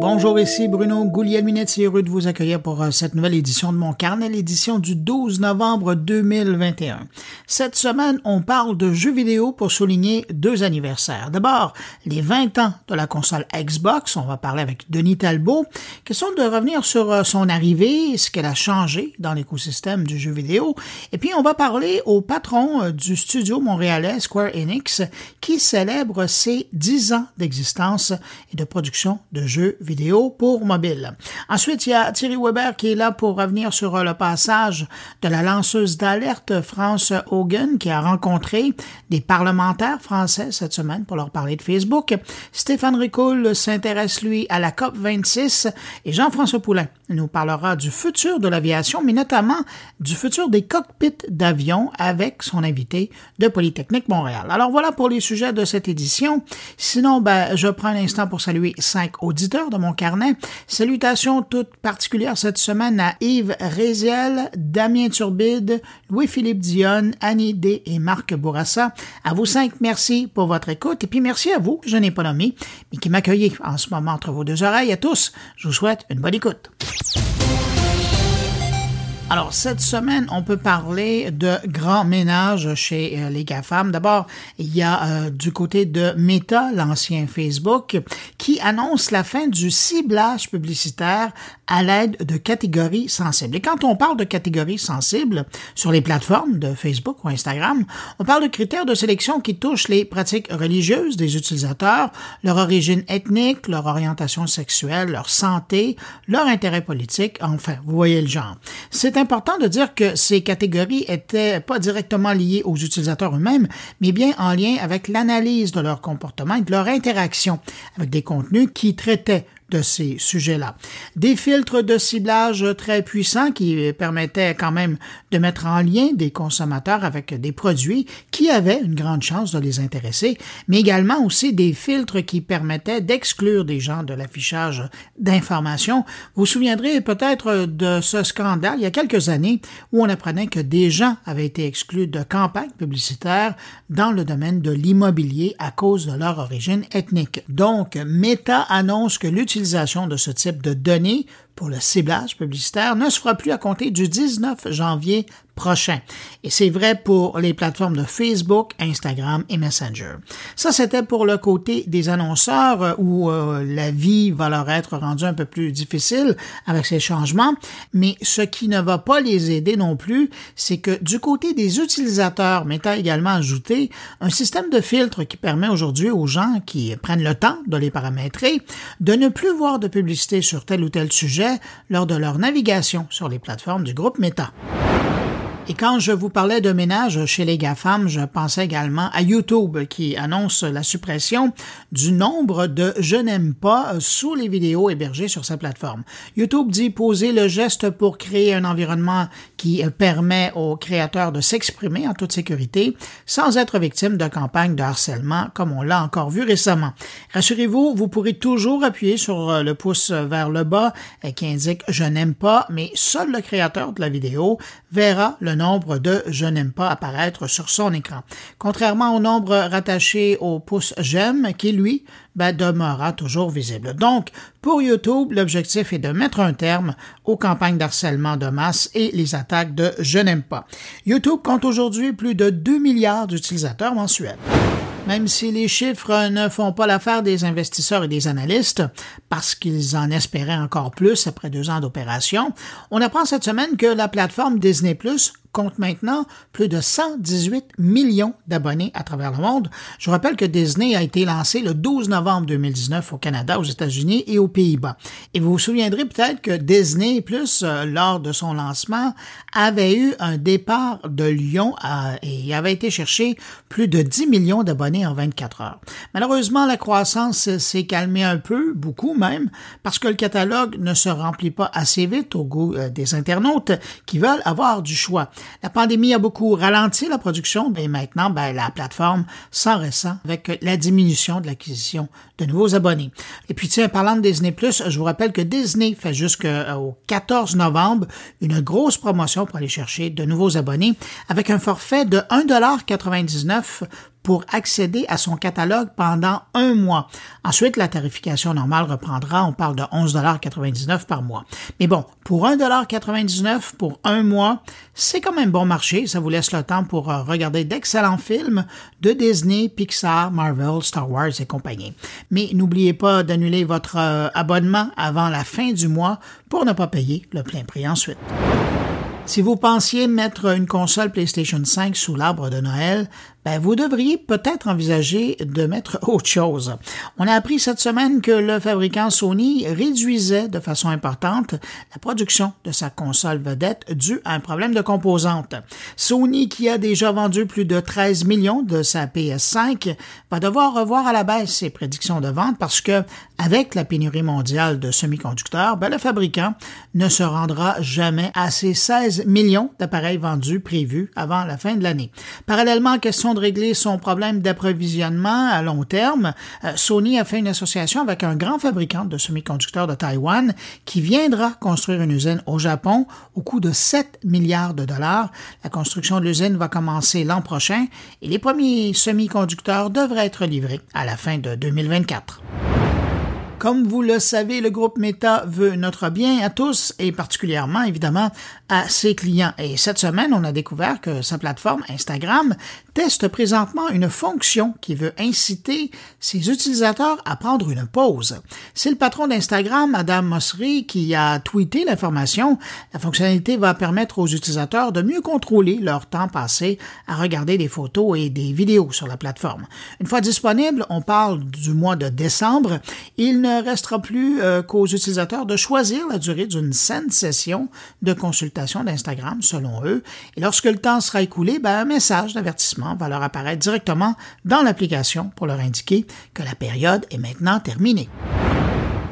Bonjour, ici Bruno Gouliel-Minetti, heureux de vous accueillir pour euh, cette nouvelle édition de mon carnet, l'édition du 12 novembre 2021. Cette semaine, on parle de jeux vidéo pour souligner deux anniversaires. D'abord, les 20 ans de la console Xbox, on va parler avec Denis Talbot, question de revenir sur euh, son arrivée, ce qu'elle a changé dans l'écosystème du jeu vidéo, et puis on va parler au patron euh, du studio montréalais Square Enix, qui célèbre ses 10 ans d'existence et de production de jeux vidéo pour mobile. Ensuite, il y a Thierry Weber qui est là pour revenir sur euh, le passage de la lanceuse d'alerte France Hogan qui a rencontré des parlementaires français cette semaine pour leur parler de Facebook. Stéphane Ricoul s'intéresse lui à la COP 26 et Jean-François Poulain nous parlera du futur de l'aviation, mais notamment du futur des cockpits d'avion avec son invité de Polytechnique Montréal. Alors voilà pour les sujets de cette édition. Sinon, ben, je prends un instant pour saluer cinq auditeurs mon carnet. Salutations toutes particulières cette semaine à Yves Réziel, Damien Turbide, Louis-Philippe Dionne, Annie D et Marc Bourassa. À vous cinq, merci pour votre écoute. Et puis merci à vous, je n'ai pas nommé, mais qui m'accueillez en ce moment entre vos deux oreilles. À tous, je vous souhaite une bonne écoute. Alors, cette semaine, on peut parler de grand ménage chez euh, les GAFAM. D'abord, il y a euh, du côté de Meta, l'ancien Facebook, qui annonce la fin du ciblage publicitaire à l'aide de catégories sensibles. Et quand on parle de catégories sensibles sur les plateformes de Facebook ou Instagram, on parle de critères de sélection qui touchent les pratiques religieuses des utilisateurs, leur origine ethnique, leur orientation sexuelle, leur santé, leur intérêt politique, enfin, vous voyez le genre. Important de dire que ces catégories étaient pas directement liées aux utilisateurs eux-mêmes, mais bien en lien avec l'analyse de leur comportement et de leur interaction avec des contenus qui traitaient de ces sujets-là. Des filtres de ciblage très puissants qui permettaient quand même de mettre en lien des consommateurs avec des produits qui avaient une grande chance de les intéresser, mais également aussi des filtres qui permettaient d'exclure des gens de l'affichage d'informations. Vous vous souviendrez peut-être de ce scandale il y a quelques années où on apprenait que des gens avaient été exclus de campagnes publicitaires dans le domaine de l'immobilier à cause de leur origine ethnique. Donc, Meta annonce que l'utilisation l'utilisation de ce type de données pour le ciblage publicitaire ne se fera plus à compter du 19 janvier prochain. Et c'est vrai pour les plateformes de Facebook, Instagram et Messenger. Ça, c'était pour le côté des annonceurs euh, où euh, la vie va leur être rendue un peu plus difficile avec ces changements. Mais ce qui ne va pas les aider non plus, c'est que du côté des utilisateurs, Meta également ajouté un système de filtre qui permet aujourd'hui aux gens qui prennent le temps de les paramétrer de ne plus voir de publicité sur tel ou tel sujet lors de leur navigation sur les plateformes du groupe Meta. Et quand je vous parlais de ménage chez les GAFAM, je pensais également à YouTube qui annonce la suppression du nombre de je n'aime pas sous les vidéos hébergées sur sa plateforme. YouTube dit poser le geste pour créer un environnement qui permet aux créateurs de s'exprimer en toute sécurité sans être victime de campagnes de harcèlement comme on l'a encore vu récemment. Rassurez-vous, vous pourrez toujours appuyer sur le pouce vers le bas qui indique je n'aime pas, mais seul le créateur de la vidéo verra le nombre de je n'aime pas apparaître sur son écran. Contrairement au nombre rattaché au pouce j'aime qui, lui, ben, demeurera toujours visible. Donc, pour YouTube, l'objectif est de mettre un terme aux campagnes d'harcèlement de masse et les attaques de je n'aime pas. YouTube compte aujourd'hui plus de 2 milliards d'utilisateurs mensuels. Même si les chiffres ne font pas l'affaire des investisseurs et des analystes, parce qu'ils en espéraient encore plus après deux ans d'opération, on apprend cette semaine que la plateforme Disney Plus compte maintenant plus de 118 millions d'abonnés à travers le monde. Je rappelle que Disney a été lancé le 12 novembre 2019 au Canada, aux États-Unis et aux Pays-Bas. Et vous vous souviendrez peut-être que Disney Plus, euh, lors de son lancement, avait eu un départ de Lyon euh, et avait été chercher plus de 10 millions d'abonnés en 24 heures. Malheureusement, la croissance s'est calmée un peu, beaucoup même, parce que le catalogue ne se remplit pas assez vite au goût euh, des internautes qui veulent avoir du choix. La pandémie a beaucoup ralenti la production et maintenant, ben, la plateforme s'en ressent avec la diminution de l'acquisition de nouveaux abonnés. Et puis, tiens, parlant de Disney+, je vous rappelle que Disney fait jusqu'au 14 novembre une grosse promotion pour aller chercher de nouveaux abonnés avec un forfait de 1,99 pour accéder à son catalogue pendant un mois. Ensuite, la tarification normale reprendra. On parle de 11,99 par mois. Mais bon, pour 1,99 pour un mois, c'est quand même bon marché. Ça vous laisse le temps pour euh, regarder d'excellents films de Disney, Pixar, Marvel, Star Wars et compagnie. Mais n'oubliez pas d'annuler votre euh, abonnement avant la fin du mois pour ne pas payer le plein prix ensuite. Si vous pensiez mettre une console PlayStation 5 sous l'arbre de Noël, ben, vous devriez peut-être envisager de mettre autre chose. On a appris cette semaine que le fabricant Sony réduisait de façon importante la production de sa console vedette due à un problème de composantes. Sony, qui a déjà vendu plus de 13 millions de sa PS5, va devoir revoir à la baisse ses prédictions de vente parce que, avec la pénurie mondiale de semi-conducteurs, ben, le fabricant ne se rendra jamais à ses 16 millions d'appareils vendus prévus avant la fin de l'année. Parallèlement, question régler son problème d'approvisionnement à long terme, euh, Sony a fait une association avec un grand fabricant de semi-conducteurs de Taïwan qui viendra construire une usine au Japon au coût de 7 milliards de dollars. La construction de l'usine va commencer l'an prochain et les premiers semi-conducteurs devraient être livrés à la fin de 2024. Comme vous le savez, le groupe Meta veut notre bien à tous et particulièrement, évidemment, à ses clients. Et cette semaine, on a découvert que sa plateforme Instagram teste présentement une fonction qui veut inciter ses utilisateurs à prendre une pause. C'est le patron d'Instagram, Adam Mosseri, qui a tweeté l'information. La fonctionnalité va permettre aux utilisateurs de mieux contrôler leur temps passé à regarder des photos et des vidéos sur la plateforme. Une fois disponible, on parle du mois de décembre. Il restera plus euh, qu'aux utilisateurs de choisir la durée d'une saine session de consultation d'Instagram, selon eux. Et lorsque le temps sera écoulé, ben, un message d'avertissement va leur apparaître directement dans l'application pour leur indiquer que la période est maintenant terminée.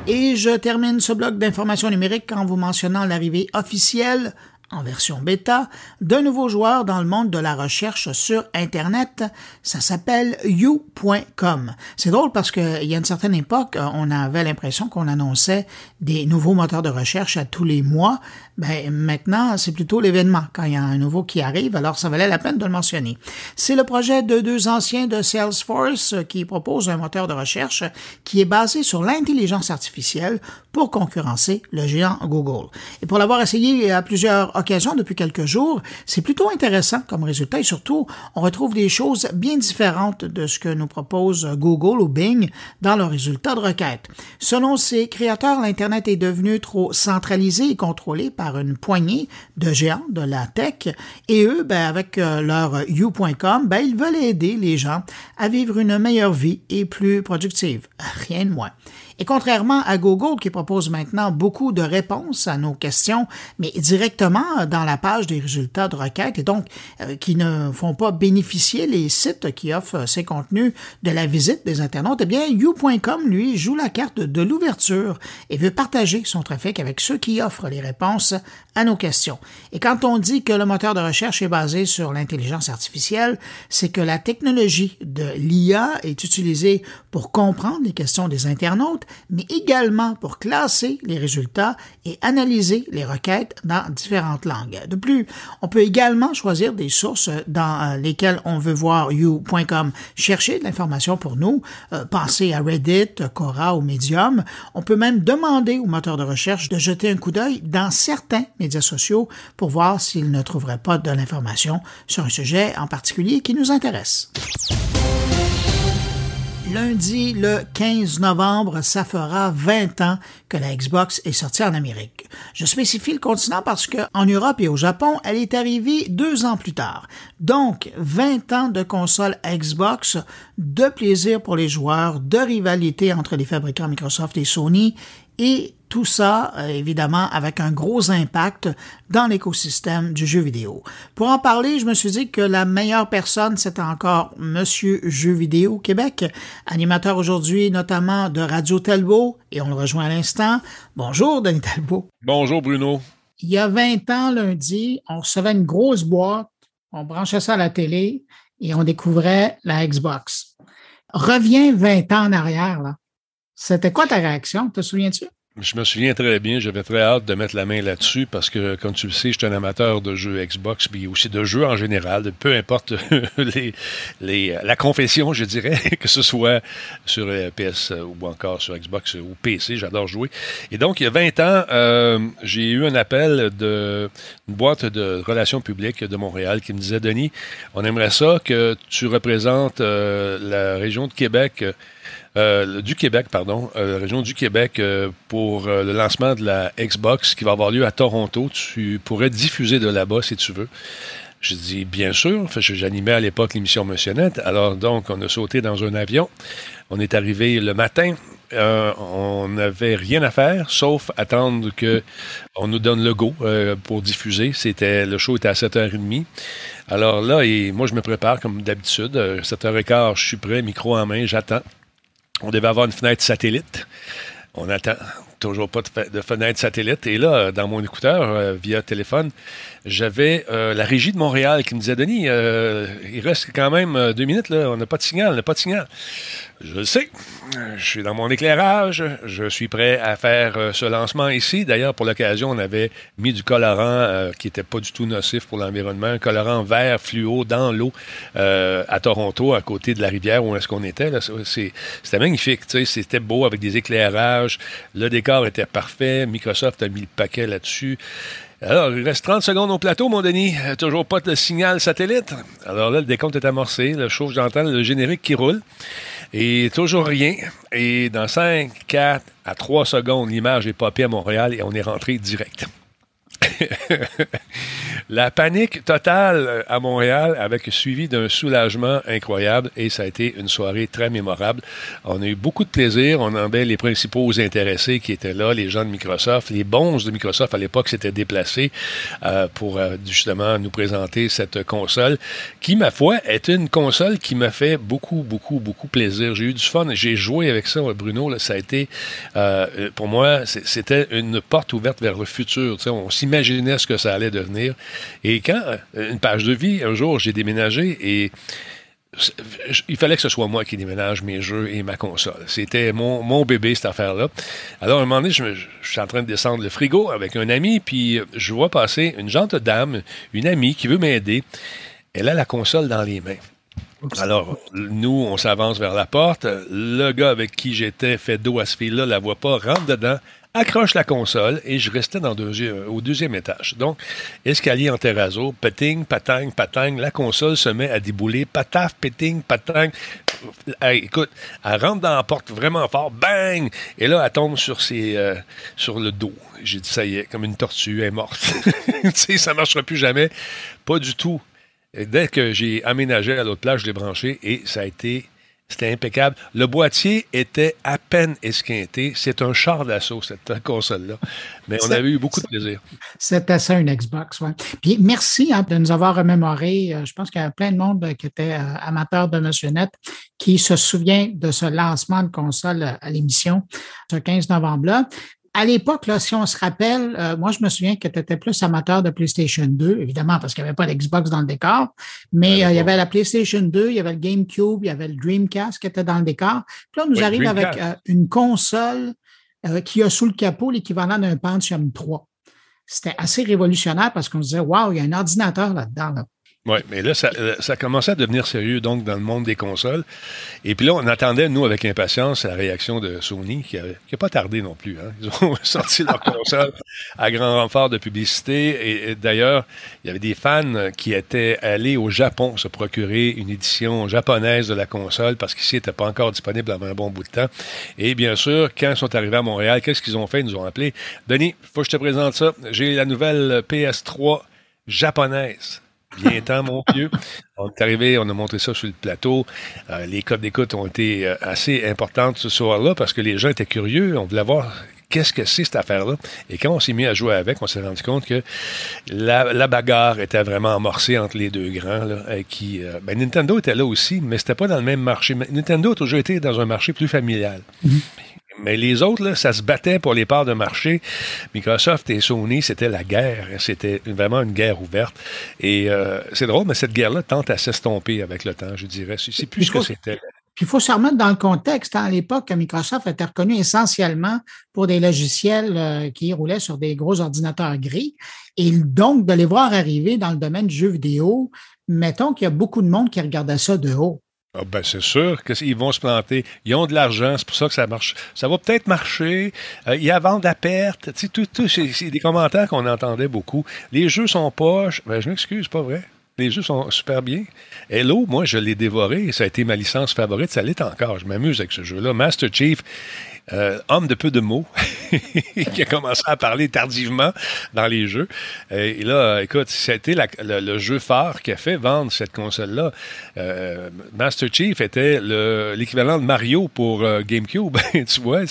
Et je termine ce bloc d'informations numériques en vous mentionnant l'arrivée officielle en version bêta, d'un nouveau joueur dans le monde de la recherche sur Internet. Ça s'appelle you.com. C'est drôle parce qu'il y a une certaine époque, on avait l'impression qu'on annonçait des nouveaux moteurs de recherche à tous les mois. Ben, maintenant, c'est plutôt l'événement quand il y a un nouveau qui arrive, alors ça valait la peine de le mentionner. C'est le projet de deux anciens de Salesforce qui proposent un moteur de recherche qui est basé sur l'intelligence artificielle pour concurrencer le géant Google. Et pour l'avoir essayé à plusieurs occasions depuis quelques jours, c'est plutôt intéressant comme résultat et surtout, on retrouve des choses bien différentes de ce que nous propose Google ou Bing dans leurs résultats de requête. Selon ses créateurs, l'Internet est devenu trop centralisé et contrôlé par une poignée de géants de la tech et eux, ben, avec euh, leur you.com, ben, ils veulent aider les gens à vivre une meilleure vie et plus productive. Rien de moins. Et contrairement à Google qui propose maintenant beaucoup de réponses à nos questions, mais directement dans la page des résultats de requête et donc euh, qui ne font pas bénéficier les sites qui offrent ces contenus de la visite des internautes, eh bien you.com lui joue la carte de l'ouverture et veut partager son trafic avec ceux qui offrent les réponses à nos questions. Et quand on dit que le moteur de recherche est basé sur l'intelligence artificielle, c'est que la technologie de l'IA est utilisée pour comprendre les questions des internautes mais également pour classer les résultats et analyser les requêtes dans différentes langues. De plus, on peut également choisir des sources dans euh, lesquelles on veut voir you.com chercher de l'information pour nous. Euh, pensez à Reddit, Quora ou Medium. On peut même demander au moteur de recherche de jeter un coup d'œil dans certains médias sociaux pour voir s'il ne trouverait pas de l'information sur un sujet en particulier qui nous intéresse lundi le 15 novembre, ça fera 20 ans que la Xbox est sortie en Amérique. Je spécifie le continent parce que en Europe et au Japon, elle est arrivée deux ans plus tard. Donc, 20 ans de console Xbox, de plaisir pour les joueurs, de rivalité entre les fabricants Microsoft et Sony et tout ça, euh, évidemment, avec un gros impact dans l'écosystème du jeu vidéo. Pour en parler, je me suis dit que la meilleure personne, c'est encore Monsieur Jeu Vidéo Québec, animateur aujourd'hui notamment de Radio Telbo, et on le rejoint à l'instant. Bonjour, Denis Talbot. Bonjour, Bruno. Il y a 20 ans, lundi, on recevait une grosse boîte, on branchait ça à la télé et on découvrait la Xbox. Reviens 20 ans en arrière, là. C'était quoi ta réaction? Te souviens-tu? Je me souviens très bien, j'avais très hâte de mettre la main là-dessus parce que, comme tu le sais, je suis un amateur de jeux Xbox, puis aussi de jeux en général, peu importe les, les, la confession, je dirais, que ce soit sur PS ou encore sur Xbox ou PC, j'adore jouer. Et donc, il y a 20 ans, euh, j'ai eu un appel d'une boîte de relations publiques de Montréal qui me disait, Denis, on aimerait ça que tu représentes euh, la région de Québec euh, du Québec, pardon, euh, la région du Québec, euh, pour le lancement de la Xbox qui va avoir lieu à Toronto. Tu pourrais diffuser de là-bas si tu veux. Je dis bien sûr, j'animais à l'époque l'émission Motionnette. Alors donc, on a sauté dans un avion. On est arrivé le matin. on n'avait rien à faire sauf attendre que on nous donne le go pour diffuser. C'était le show était à 7h30. Alors là, moi je me prépare comme d'habitude. 7h15, je suis prêt, micro en main, j'attends. On devait avoir une fenêtre satellite. On attend toujours pas de, fenêtre satellite. Et là, dans mon écouteur, euh, via téléphone, j'avais euh, la régie de Montréal qui me disait Denis, euh, il reste quand même deux minutes, là, on n'a pas de signal, on n'a pas de signal. Je le sais. Je suis dans mon éclairage. Je suis prêt à faire euh, ce lancement ici. D'ailleurs, pour l'occasion, on avait mis du colorant euh, qui n'était pas du tout nocif pour l'environnement. Colorant vert fluo dans l'eau euh, à Toronto, à côté de la rivière où est-ce qu'on était. C'était magnifique. C'était beau avec des éclairages. Le décor était parfait. Microsoft a mis le paquet là-dessus. Alors, il reste 30 secondes au plateau, mon Denis. Toujours pas de signal satellite. Alors là, le décompte est amorcé. Le chauffe, j'entends le générique qui roule. Et toujours rien. Et dans 5, 4 à 3 secondes, l'image est popée à Montréal et on est rentré direct. la panique totale euh, à Montréal avec suivi d'un soulagement incroyable et ça a été une soirée très mémorable. On a eu beaucoup de plaisir. On avait les principaux intéressés qui étaient là, les gens de Microsoft. Les bons de Microsoft à l'époque s'étaient déplacés euh, pour euh, justement nous présenter cette console qui, ma foi, est une console qui m'a fait beaucoup, beaucoup, beaucoup plaisir. J'ai eu du fun. J'ai joué avec ça, Bruno. ça a été, pour moi, c'était une porte ouverte vers le futur. on s'imaginait ce que ça allait devenir. Et quand, euh, une page de vie, un jour, j'ai déménagé et il fallait que ce soit moi qui déménage mes jeux et ma console. C'était mon, bébé, cette affaire-là. Alors, à un moment donné, je, suis en train de descendre le frigo avec un ami, puis je vois passer une gentille dame, une amie qui veut m'aider. Elle a la console dans les mains. Alors, nous, on s'avance vers la porte. Le gars avec qui j'étais fait dos à ce fil-là, la voit pas, rentre dedans, accroche la console et je restais dans au deuxième étage. Donc, escalier en terrazzo, péting, patang, patang, la console se met à débouler, pataf, péting, patang. écoute, elle rentre dans la porte vraiment fort, bang! Et là, elle tombe sur, ses, euh, sur le dos. J'ai dit, ça y est, comme une tortue, elle est morte. tu sais, ça ne marchera plus jamais. Pas du tout. dès que j'ai aménagé à l'autre place, je l'ai branché et ça a été c'était impeccable. Le boîtier était à peine esquinté. C'est un char d'assaut, cette console-là. Mais on avait eu beaucoup de plaisir. C'était ça, une Xbox, oui. Puis merci hein, de nous avoir remémoré. Euh, je pense qu'il y a plein de monde qui était euh, amateur de Net qui se souvient de ce lancement de console à l'émission ce 15 novembre-là à l'époque, là, si on se rappelle, euh, moi, je me souviens que tu étais plus amateur de PlayStation 2, évidemment, parce qu'il n'y avait pas d'Xbox dans le décor, mais euh, il y avait la PlayStation 2, il y avait le GameCube, il y avait le Dreamcast qui était dans le décor. Puis là, on nous arrive avec euh, une console qui a sous le capot l'équivalent d'un Pentium 3. C'était assez révolutionnaire parce qu'on se disait, waouh, il y a un ordinateur là-dedans. Là. Oui, mais là, ça, euh, ça commençait à devenir sérieux, donc, dans le monde des consoles. Et puis là, on attendait, nous, avec impatience, la réaction de Sony, qui n'a pas tardé non plus. Hein. Ils ont sorti leur console à grand renfort de publicité. Et, d'ailleurs, il y avait des fans qui étaient allés au Japon se procurer une édition japonaise de la console, parce qu'ici, elle n'était pas encore disponible avant un bon bout de temps. Et bien sûr, quand ils sont arrivés à Montréal, qu'est-ce qu'ils ont fait? Ils nous ont appelé. Denis, faut que je te présente ça. J'ai la nouvelle PS3 japonaise. Bien temps, mon vieux. On est arrivé, on a montré ça sur le plateau. Euh, les codes d'écoute ont été euh, assez importantes ce soir-là parce que les gens étaient curieux. On voulait voir qu'est-ce que c'est cette affaire-là. Et quand on s'est mis à jouer avec, on s'est rendu compte que la, bagarre était vraiment amorcée entre les deux grands. Là, qui, euh, ben, Nintendo était là aussi, mais c'était pas dans le même marché. Nintendo a toujours été dans un marché plus familial. Mm-hmm. Mais les autres, là, ça se battait pour les parts de marché. Microsoft et Sony, c'était la guerre. C'était vraiment une guerre ouverte. Et euh, c'est drôle, mais cette guerre-là tente à s'estomper avec le temps, je dirais. C'est plus ce que c'était. Puis il faut se remettre dans le contexte. À l'époque, Microsoft était reconnu essentiellement pour des logiciels euh, qui roulaient sur des gros ordinateurs gris. Et donc, de les voir arriver dans le domaine du jeu vidéo, mettons qu'il y a beaucoup de monde qui regardait ça de haut. Ah ben c'est sûr qu'ils vont se planter. Ils ont de l'argent, c'est pour ça que ça marche. Ça va peut-être marcher. Euh, il y a vente à perte. Tu sais, tout, tout c'est des commentaires qu'on entendait beaucoup. Les jeux sont poches. Ben, je m'excuse, pas vrai. Les jeux sont super bien. Hello, moi, je l'ai dévoré. Ça a été ma licence favorite. Ça l'est encore. Je m'amuse avec ce jeu-là. Master Chief, euh, homme de peu de mots, qui a commencé à parler tardivement dans les jeux. Et là, écoute, c'était le, jeu phare qui a fait vendre cette console-là. Euh, Master Chief était l'équivalent de Mario pour euh, GameCube. tu vois,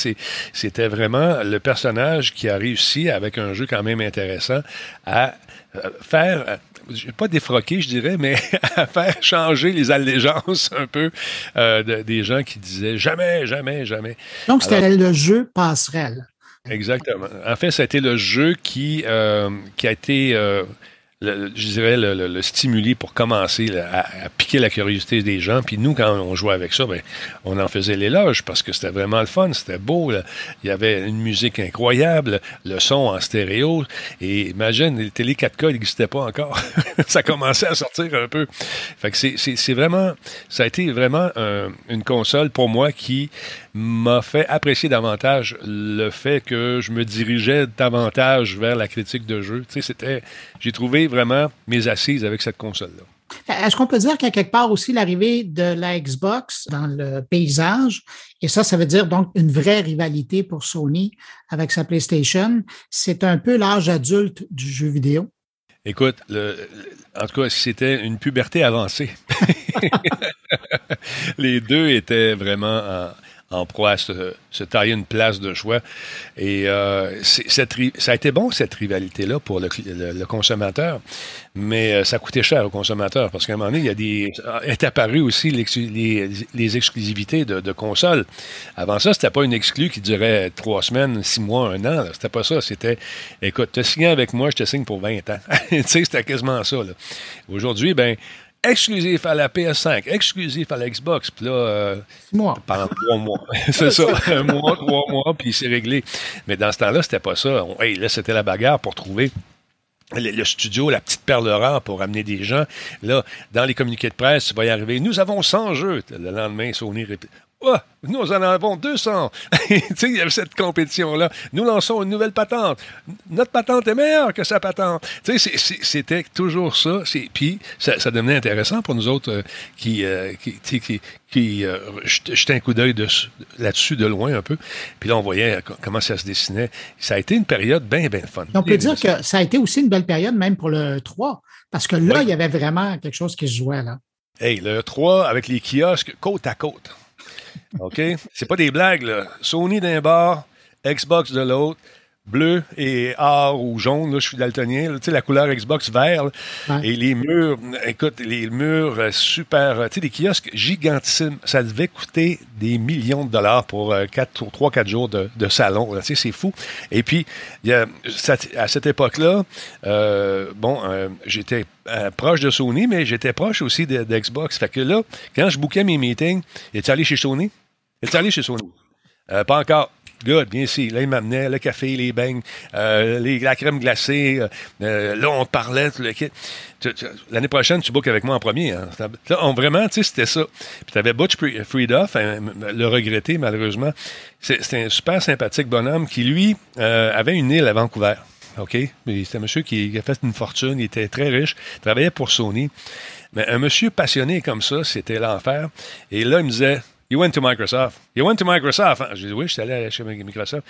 c'était vraiment le personnage qui a réussi, avec un jeu quand même intéressant, à faire pas défroquer, je dirais, mais à faire changer les allégeances un peu euh, des gens qui disaient jamais, jamais, jamais. Donc, c'était le jeu passerelle. Exactement. En fait, ça a été le jeu qui, euh, qui a été euh, je dirais, le, le, stimuler pour commencer à, piquer la curiosité des gens. Puis nous, quand on jouait avec ça, ben, on en faisait l'éloge parce que c'était vraiment le fun, c'était beau. Il y avait une musique incroyable, le son en stéréo. Et imagine, les télé 4K n'existaient pas encore. ça commençait à sortir un peu. Fait que c'est vraiment, ça a été vraiment une console pour moi qui m'a fait apprécier davantage le fait que je me dirigeais davantage vers la critique de jeu. Tu sais, c'était, j'ai trouvé vraiment mes assises avec cette console-là. Est-ce qu'on peut dire qu'il y a quelque part aussi l'arrivée de la Xbox dans le paysage? Et ça, ça veut dire donc une vraie rivalité pour Sony avec sa PlayStation. C'est un peu l'âge adulte du jeu vidéo? Écoute, en tout cas, c'était une puberté avancée. Les deux étaient vraiment en proie à se, tailler une place de choix. Et euh, ça a été bon, cette rivalité-là, pour le, consommateur, mais euh, ça coûtait cher au consommateur, parce qu'à un moment donné, il y a des, est apparu aussi les, exclusivités de, consoles. Avant ça, c'était pas une exclue qui durait trois semaines, six mois, un an. C'était pas ça. C'était, écoute, tu signé avec moi, je te signe pour 20 ans. tu sais, c'était quasiment ça. Aujourd'hui, ben exclusif à la PS5, exclusif à la Xbox. Puis là, euh, pendant trois mois. c'est ça, un mois, trois mois, puis c'est réglé. Mais dans ce temps-là, c'était pas ça. hey, là, c'était la bagarre pour trouver le, studio, la petite perle rare pour amener des gens. Là, dans les communiqués de presse, tu vas y arriver. Nous avons 100 jeux. Le lendemain, Sony répète. Oh, nous en avons 200. tu sais, il y avait cette compétition-là. Nous lançons une nouvelle patente. Notre patente est meilleure que sa patente. Tu sais, c'était toujours ça. Puis, ça, ça, devenait intéressant pour nous autres euh, qui, euh, qui, qui, qui euh, jetaient un coup d'œil là-dessus de loin un peu. Puis là, on voyait comment ça se dessinait. Ça a été une période bien, bien fun. On peut dire que ça a été aussi une belle période, même pour le 3, parce que là, il y avait vraiment quelque chose qui se jouait là. Hey, le 3 avec les kiosques côte à côte. OK? C'est pas des blagues, là. Sony d'un bord, Xbox de l'autre, bleu et or ou jaune, là, je suis daltonien, tu sais, la couleur Xbox vert, et les murs, écoute, les murs euh, super, tu sais, des kiosques gigantissimes, ça devait coûter des millions de dollars pour euh, 4, 3, 4 jours de, de salon, tu sais, c'est fou. Et puis, y a, à cette époque-là, euh, bon, euh, j'étais proche de Sony, mais j'étais proche aussi d'Xbox. fait que là, quand je bouquais mes meetings, es-tu allé chez Sony? Es-tu allé chez Sony? pas encore. Good, bien ici. Là, il m'amenait le café, les beignes, euh, la crème glacée. Euh, euh, là, on parlait. L'année prochaine, tu bookes avec moi en premier. Hein. Là, on, vraiment, tu sais, c'était ça. Puis tu avais Butch Friedoff, hein, le regretté, malheureusement. C'était un super sympathique bonhomme qui, lui, avait une île à Vancouver. OK? C'était un monsieur qui a fait une fortune, il était très riche, travaillait pour Sony. Mais un monsieur passionné comme ça, c'était l'enfer. Et là, il me disait You went to Microsoft. You went to Microsoft. Je dis, oui, je suis allé chez Microsoft.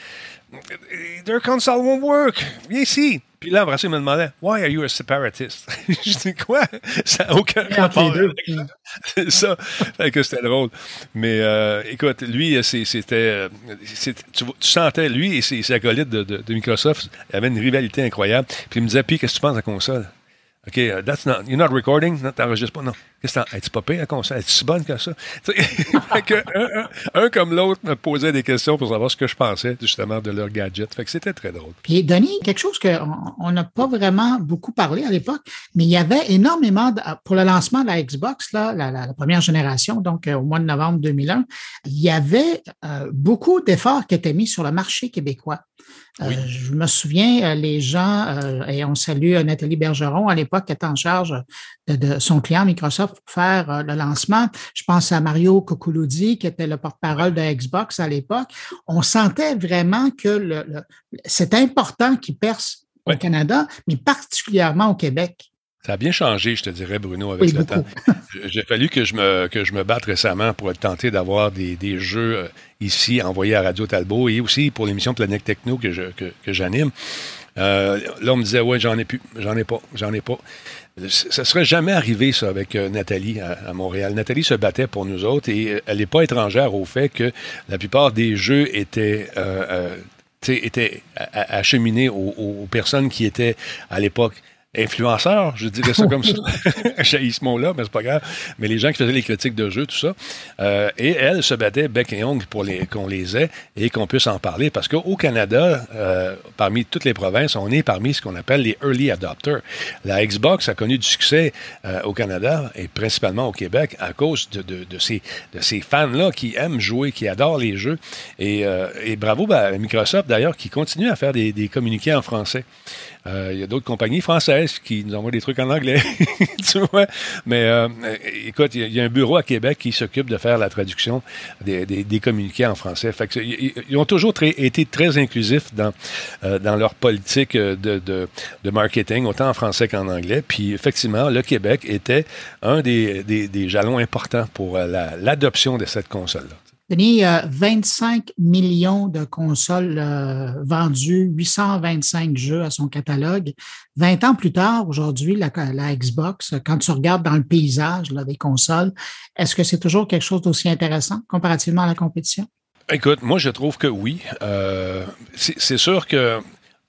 Their console won't work. Viens ici. Puis là, après ça, il me demandait, Why are you a separatist? je dis, quoi? Ça n'a aucun rapport C'est ça. fait que c'était drôle. Mais euh, écoute, lui, c'était. Tu, sentais, lui et ses, acolytes de, de, Microsoft, avait une rivalité incroyable. Puis il me disait, puis qu'est-ce que tu penses de la console? OK, uh, that's not, you're not recording, non, t'enregistres pas, non. Qu'est-ce que es-tu pas pire à console? Es-tu si bonne que ça? que un, un, comme l'autre me posait des questions pour savoir ce que je pensais, justement, de leur gadget. Fait que c'était très drôle. Puis, Denis, quelque chose qu'on n'a pas vraiment beaucoup parlé à l'époque, mais il y avait énormément, pour le lancement de la Xbox, là, la, la, première génération, donc euh, au mois de novembre 2001, il y avait euh, beaucoup d'efforts qui étaient mis sur le marché québécois. Euh, je me souviens, euh, les gens, euh, et on salue Nathalie Bergeron, à l'époque, qui était en charge de, son client Microsoft pour faire le lancement. Je pense à Mario Coculudi, qui était le porte-parole de Xbox à l'époque. On sentait vraiment que le, c'est important qu'il perce au Canada, mais particulièrement au Québec. Ça a bien changé, je te dirais, Bruno, avec le temps. J'ai fallu que je me que je me batte récemment pour tenter d'avoir des, des, jeux euh, ici envoyés à Radio Talbot et aussi pour l'émission Planète Techno que je que, que j'anime. Euh, là, on me disait ouais, j'en ai plus, j'en ai pas, j'en ai pas. Ça serait jamais arrivé ça avec euh, Nathalie à, Montréal. Nathalie se battait pour nous autres et elle n'est pas étrangère au fait que la plupart des jeux étaient euh, aux personnes qui étaient à l'époque influenceurs, je dirais ça comme ça. J'ai ce mot-là, mais c'est pas grave. Mais les gens qui faisaient les critiques de jeu, tout ça. Euh, et elle se battait bec et ongle pour qu'on les ait et qu'on puisse en parler. Parce qu'au Canada, euh, parmi toutes les provinces, on est parmi ce qu'on appelle les early adopters. La Xbox a connu du succès euh, au Canada et principalement au Québec à cause de, ces, fans-là qui aiment jouer, qui adorent les jeux. Et, bravo à Microsoft, d'ailleurs, qui continue à faire des, communiqués en français. Il y a d'autres compagnies françaises qui nous envoient des trucs en anglais. tu vois? Mais euh, écoute, il y, a un bureau à Québec qui s'occupe de faire la traduction des, des, communiqués en français. Ils ont toujours été très inclusifs dans, euh, dans leur politique de, de, de, marketing, autant en français qu'en anglais. Puis effectivement, le Québec était un des, des, des jalons importants pour l'adoption de cette console-là. Denis, 25 millions de consoles euh, vendues, 825 jeux à son catalogue. 20 ans plus tard, aujourd'hui, la, Xbox, quand tu regardes dans le paysage des consoles, est-ce que c'est toujours quelque chose d'aussi intéressant comparativement à la compétition? Écoute, moi, je trouve que oui. Euh, c'est sûr que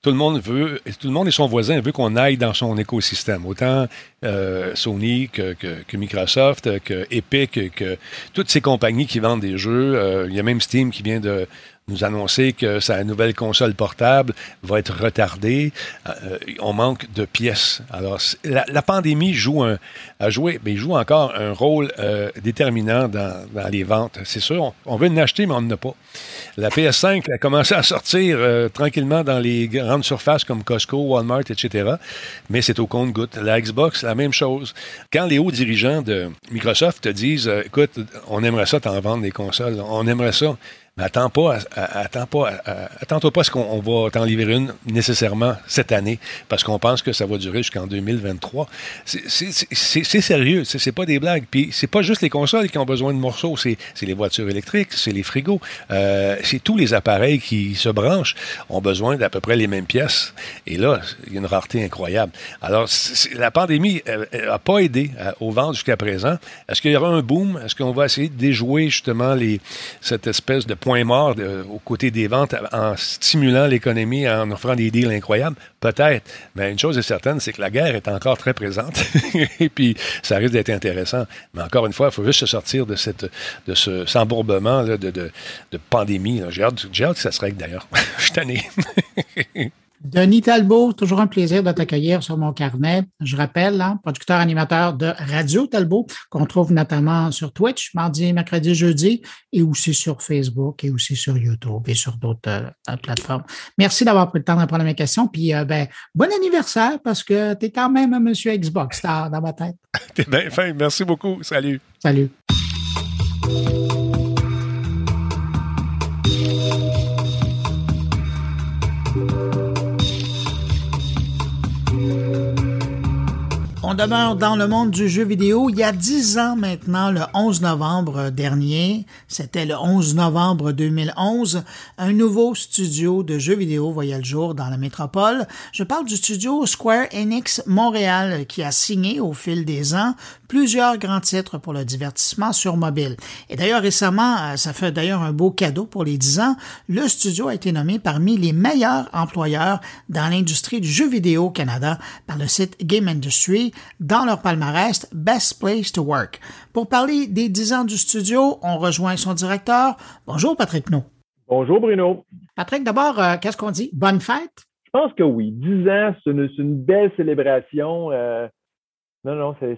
tout le monde et son voisin veut qu'on aille dans son écosystème. Autant euh, Sony que, que, Microsoft, que Epic, que toutes ces compagnies qui vendent des jeux. Euh, il y a même Steam qui vient de nous annoncer que sa nouvelle console portable va être retardée. Euh, on manque de pièces. Alors, la, pandémie joue un, a joué, mais joue encore un rôle euh, déterminant dans, les ventes. C'est sûr, on, veut en acheter, mais on n'en a pas. La PS5 a commencé à sortir euh, tranquillement dans les grandes surfaces comme Costco, Walmart, etc. Mais c'est au compte-goutte. La Xbox, la même chose. Quand les hauts dirigeants de Microsoft te disent, écoute, on aimerait ça t'en vendre des consoles, on aimerait ça, mais attends pas, attends pas, attends-toi pas à ce qu'on va t'en livrer une nécessairement cette année, parce qu'on pense que ça va durer jusqu'en 2023. C'est sérieux, c'est pas des blagues. Puis c'est pas juste les consoles qui ont besoin de morceaux, c'est les voitures électriques, c'est les frigos, euh, c'est tous les appareils qui se branchent ont besoin d'à peu près les mêmes pièces. Et là, il y a une rareté incroyable. Alors, la pandémie n'a pas aidé euh, aux ventes jusqu'à présent. Est-ce qu'il y aura un boom? Est-ce qu'on va essayer de déjouer justement cette espèce de point mort de, aux côtés des ventes en stimulant l'économie, en offrant des deals incroyables? Peut-être. Mais une chose est certaine, c'est que la guerre est encore très présente. Et puis, ça risque d'être intéressant. Mais encore une fois, il faut juste se sortir de, cette, de ce s'embourbement de, de, de, pandémie. J'ai hâte, hâte que ça se règle d'ailleurs. Je suis tanné. Denis Talbot, toujours un plaisir de t'accueillir sur mon carnet. Je rappelle, hein, producteur animateur de Radio Talbot, qu'on trouve notamment sur Twitch, mardi, mercredi, jeudi, et aussi sur Facebook, et aussi sur YouTube, et sur d'autres euh, plateformes. Merci d'avoir pris le temps de répondre à mes questions. Puis, euh, ben, bon anniversaire, parce que tu es quand même un monsieur Xbox dans ma tête. T'es bien fin. Merci beaucoup. Salut. Salut. Demeure dans le monde du jeu vidéo. Il y a dix ans maintenant, le 11 novembre dernier, c'était le 11 novembre 2011, un nouveau studio de jeux vidéo voyait le jour dans la métropole. Je parle du studio Square Enix Montréal qui a signé au fil des ans plusieurs grands titres pour le divertissement sur mobile. Et d'ailleurs récemment, euh, ça fait d'ailleurs un beau cadeau pour les dix ans, le studio a été nommé parmi les meilleurs employeurs dans l'industrie du jeu vidéo au Canada par le site Game Industry dans leur palmarès Best Place to Work. Pour parler des 10 ans du studio, on rejoint son directeur. Bonjour Patrick No. Bonjour Bruno. Patrick, d'abord, euh, qu'est-ce qu'on dit? Bonne fête? Je pense que oui. 10 ans, c'est une, belle célébration. Euh, non, non, c'est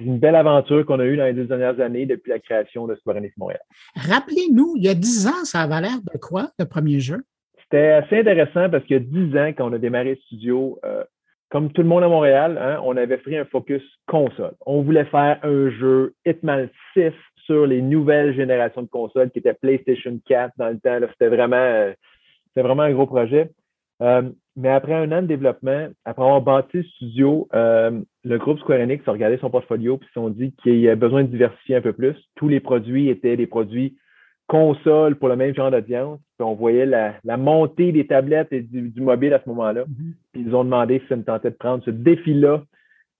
une belle aventure qu'on a eue dans les deux dernières années depuis la création de Square Enix Montréal. Rappelez-nous, il y a 10 ans, ça avait l'air de quoi, le premier jeu? C'était assez intéressant parce qu'il y a 10 ans, quand on a démarré le studio, euh, comme tout le monde à Montréal, hein, on avait pris un focus console. On voulait faire un jeu Hitman 6 sur les nouvelles générations de consoles qui étaient PlayStation 4 dans le temps. C'était vraiment, euh, vraiment un gros projet. Euh, mais après un an de développement, après avoir bâti le studio, le groupe Square Enix a regardé son portfolio et se sont dit qu'il y avait besoin de diversifier un peu plus. Tous les produits étaient des produits console pour le même genre d'audience. on voyait la, montée des tablettes et du, mobile à ce moment-là. Puis ils ont demandé si ça me tentait de prendre ce défi-là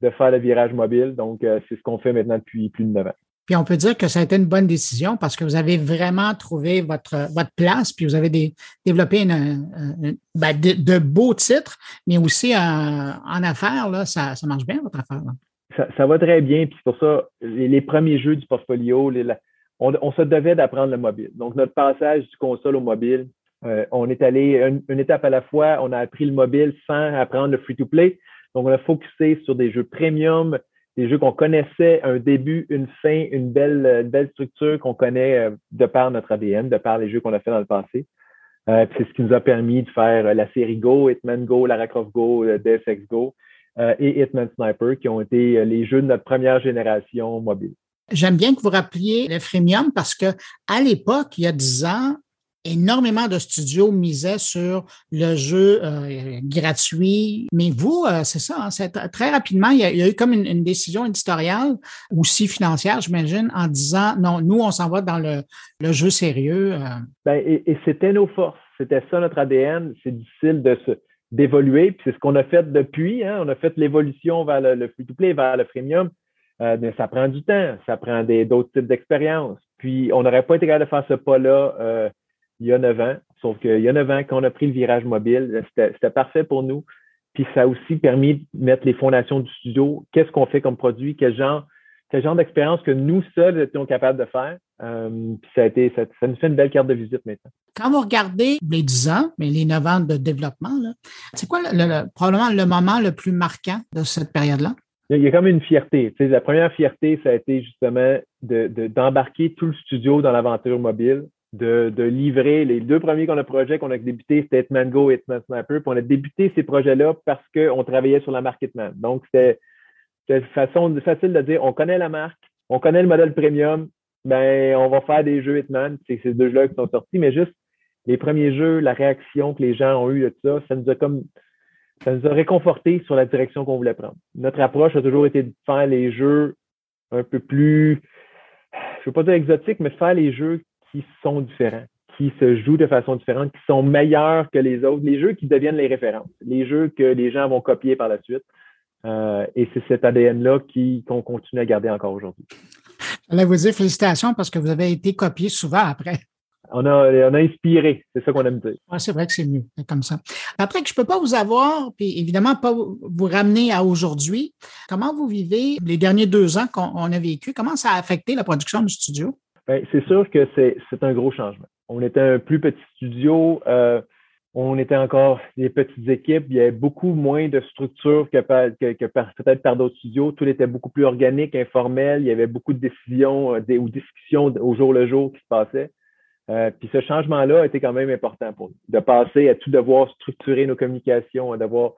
de faire le virage mobile. Donc, euh, c'est ce qu'on fait maintenant depuis plus de neuf ans. Puis on peut dire que ça a été une bonne décision parce que vous avez vraiment trouvé votre, votre place, puis vous avez développé ben, de, beaux titres, mais aussi en affaires, là, ça, marche bien, votre affaire. Ça, va très bien, puis pour ça, les, premiers jeux du portfolio, les, on, se devait d'apprendre le mobile. Donc, notre passage du console au mobile, euh, on est allé une, étape à la fois. On a appris le mobile sans apprendre le free-to-play. Donc, on a focusé sur des jeux premium, des jeux qu'on connaissait, un début, une fin, une belle, structure qu'on connaît euh, de par notre ADN, de par les jeux qu'on a fait dans le passé. Euh, c'est ce qui nous a permis de faire la série Go, Hitman Go, Lara Croft Go, Deus Ex Go et Hitman Sniper, qui ont été les jeux de notre première génération mobile. J'aime bien que vous rappeliez le freemium parce que à l'époque, il y a dix ans, énormément de studios misaient sur le jeu euh, gratuit. Mais vous, euh, c'est ça, hein, très rapidement, il y, a, eu comme une, décision éditoriale, aussi financière, j'imagine, en disant non, nous, on s'en va dans le, jeu sérieux. Euh. Ben, et, c'était nos forces. C'était ça notre ADN. C'est difficile de d'évoluer. Puis c'est ce qu'on a fait depuis. Hein. On a fait l'évolution vers le, le free-to-play, vers le freemium. Euh, mais ça prend du temps, ça prend d'autres types d'expériences. Puis, on n'aurait pas été capable de faire ce pas-là euh, il y a neuf ans. Sauf qu'il y a neuf ans, quand on a pris le virage mobile, c'était parfait pour nous. Puis, ça a aussi permis de mettre les fondations du studio. Qu'est-ce qu'on fait comme produit? Quel genre, quel genre d'expérience que nous seuls étions capables de faire? Euh, puis, ça a été, ça, nous fait une belle carte de visite maintenant. Quand vous regardez les 10 ans, mais les 9 ans de développement, c'est quoi probablement le moment le plus marquant de cette période-là? Il y a comme une fierté. La première fierté, ça a été justement d'embarquer de, tout le studio dans l'aventure mobile, de, de, livrer les deux premiers qu'on a projets qu'on a débuté, c'était Hitman Go et Hitman Sniper. Puis on a débuté ces projets-là parce qu'on travaillait sur la marque Hitman. Donc, c'était façon facile de dire on connaît la marque, on connaît le modèle premium, ben on va faire des jeux Hitman. C'est ces deux jeux-là qui sont sortis, mais juste les premiers jeux, la réaction que les gens ont eue de ça, ça nous a comme ça nous a réconforté sur la direction qu'on voulait prendre. Notre approche a toujours été de faire les jeux un peu plus, je ne veux pas dire exotiques, mais de faire les jeux qui sont différents, qui se jouent de façon différente, qui sont meilleurs que les autres, les jeux qui deviennent les références, les jeux que les gens vont copier par la suite. Euh, et c'est cet ADN-là qu'on continue à garder encore aujourd'hui. Je vous dire félicitations parce que vous avez été copié souvent après on a, on a inspiré, c'est ça qu'on aime dire. c'est vrai que c'est mieux comme ça. Patrick, je ne peux pas vous avoir, puis évidemment pas vous ramener à aujourd'hui. Comment vous vivez les derniers deux ans qu'on a vécu? Comment ça a affecté la production du studio? Bien, c'est sûr que c'est un gros changement. On était un plus petit studio, euh, on était encore des petites équipes, il y avait beaucoup moins de structure que, que, que peut-être par d'autres studios. Tout était beaucoup plus organique, informel, il y avait beaucoup de décisions euh, ou discussions au jour le jour qui se passaient. Euh, puis ce changement-là a été quand même important pour nous, de passer à tout devoir structurer nos communications, à devoir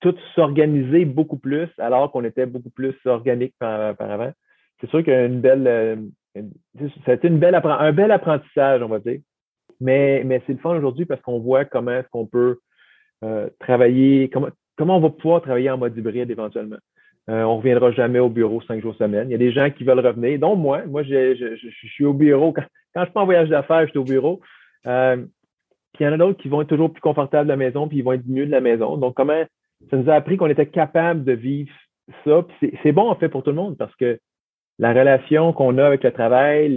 tout s'organiser beaucoup plus, alors qu'on était beaucoup plus organique par, avant. C'est sûr qu'il y a une belle, euh, ça a été une un bel apprentissage, on va dire. Mais, c'est le fun aujourd'hui parce qu'on voit comment est-ce qu'on peut euh, travailler, comment, on va pouvoir travailler en mode hybride éventuellement. On reviendra jamais au bureau cinq jours semaine. Il y a des gens qui veulent revenir, dont moi. Moi, je, suis au bureau. Quand, quand je suis en voyage d'affaires, je suis au bureau. Euh, puis il y en a d'autres qui vont être toujours plus confortables de la maison, puis ils vont être mieux de la maison. Donc, comment ça nous a appris qu'on était capable de vivre ça? C'est bon, en fait, pour tout le monde, parce que la relation qu'on a avec le travail,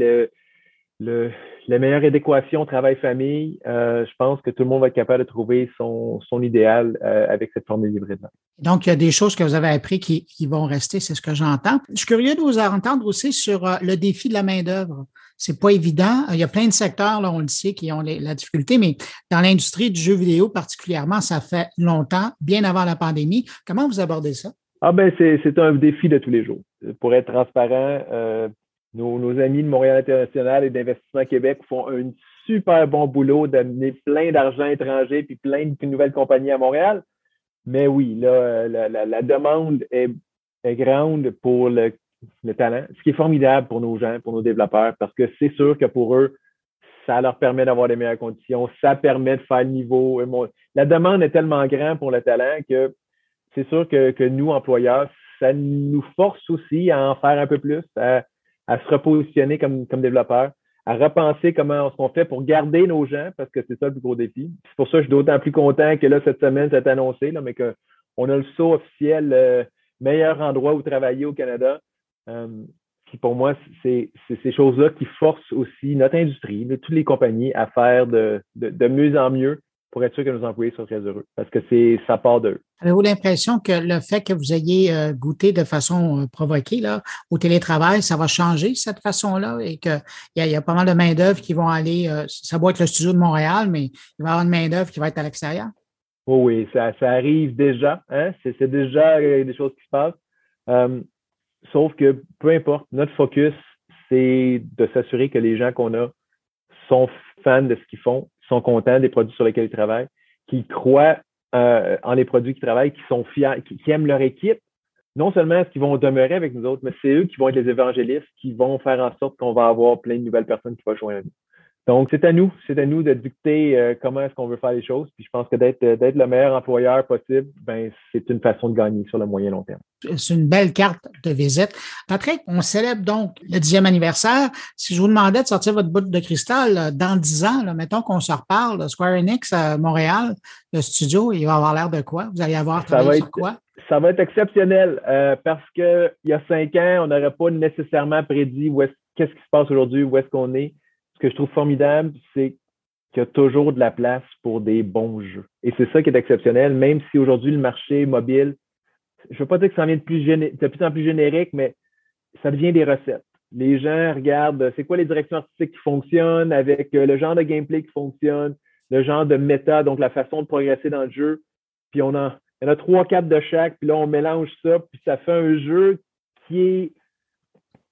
le, la meilleure adéquation travail-famille, euh, je pense que tout le monde va être capable de trouver son, son idéal euh, avec cette formule hybride. Donc, il y a des choses que vous avez appris qui, vont rester, c'est ce que j'entends. Je suis curieux de vous entendre aussi sur le défi de la main-d'œuvre. C'est pas évident. Il y a plein de secteurs, là, on le sait, qui ont la difficulté, mais dans l'industrie du jeu vidéo particulièrement, ça fait longtemps, bien avant la pandémie. Comment vous abordez ça? Ah ben c'est un défi de tous les jours. Pour être transparent, euh, nos, amis de Montréal International et d'Investissement Québec font un super bon boulot d'amener plein d'argent étranger puis plein de nouvelles compagnies à Montréal. Mais oui, là, la, demande est, grande pour le, talent, ce qui est formidable pour nos gens, pour nos développeurs, parce que c'est sûr que pour eux, ça leur permet d'avoir des meilleures conditions, ça permet de faire le niveau. La demande est tellement grande pour le talent que c'est sûr que, nous, employeurs, ça nous force aussi à en faire un peu plus, à se repositionner comme, comme développeur, à repenser comment on se fait pour garder nos gens, parce que c'est ça le plus gros défi. C'est pour ça que je suis d'autant plus content que là, cette semaine, c'est annoncé, mais qu'on a le saut officiel euh, meilleur endroit où travailler au Canada. Euh, pour moi, c'est ces choses-là qui forcent aussi notre industrie, toutes les compagnies à faire de, de, de mieux en mieux pour être sûr que nos employés soient très heureux, parce que c'est ça part d'eux. Avez-vous l'impression que le fait que vous ayez euh, goûté de façon euh, provoquée là, au télétravail, ça va changer cette façon-là et qu'il y, y, a pas mal de main-d'œuvre qui vont aller, ça va être le studio de Montréal, mais il va y avoir une main-d'œuvre qui va être à l'extérieur? Oh oui, ça, ça arrive déjà. Hein? C'est déjà des choses qui se passent. Sauf que peu importe, notre focus, c'est de s'assurer que les gens qu'on a sont fans de ce qu'ils font, sont contents des produits sur lesquels ils travaillent, qui croient euh, en les produits qu'ils travaillent, qui sont fiers, qui, aiment leur équipe. Non seulement est-ce qu'ils vont demeurer avec nous autres, mais c'est eux qui vont être les évangélistes, qui vont faire en sorte qu'on va avoir plein de nouvelles personnes qui vont joindre nous. Donc, c'est à nous, c'est à nous de dicter euh, comment est-ce qu'on veut faire les choses. Puis je pense que d'être d'être le meilleur employeur possible, ben c'est une façon de gagner sur le moyen long terme. C'est une belle carte de visite. Patrick, on célèbre donc le dixième anniversaire. Si je vous demandais de sortir votre bout de cristal euh, dans dix ans, là, mettons qu'on se reparle, Square Enix à Montréal, le studio, il va avoir l'air de quoi? Vous allez avoir travaillé sur quoi? Ça va être exceptionnel euh, parce que il y a cinq ans, on n'aurait pas nécessairement prédit où est qu'est-ce qui se passe aujourd'hui, où est-ce qu'on est que je trouve formidable, c'est qu'il y a toujours de la place pour des bons jeux. Et c'est ça qui est exceptionnel, même si aujourd'hui le marché mobile, je ne veux pas dire que ça vient de plus, de plus en plus générique, mais ça devient des recettes. Les gens regardent c'est quoi les directions artistiques qui fonctionnent avec euh, le genre de gameplay qui fonctionne, le genre de méta, donc la façon de progresser dans le jeu. Puis on en, il y en a trois, quatre de chaque, puis là on mélange ça, puis ça fait un jeu qui est,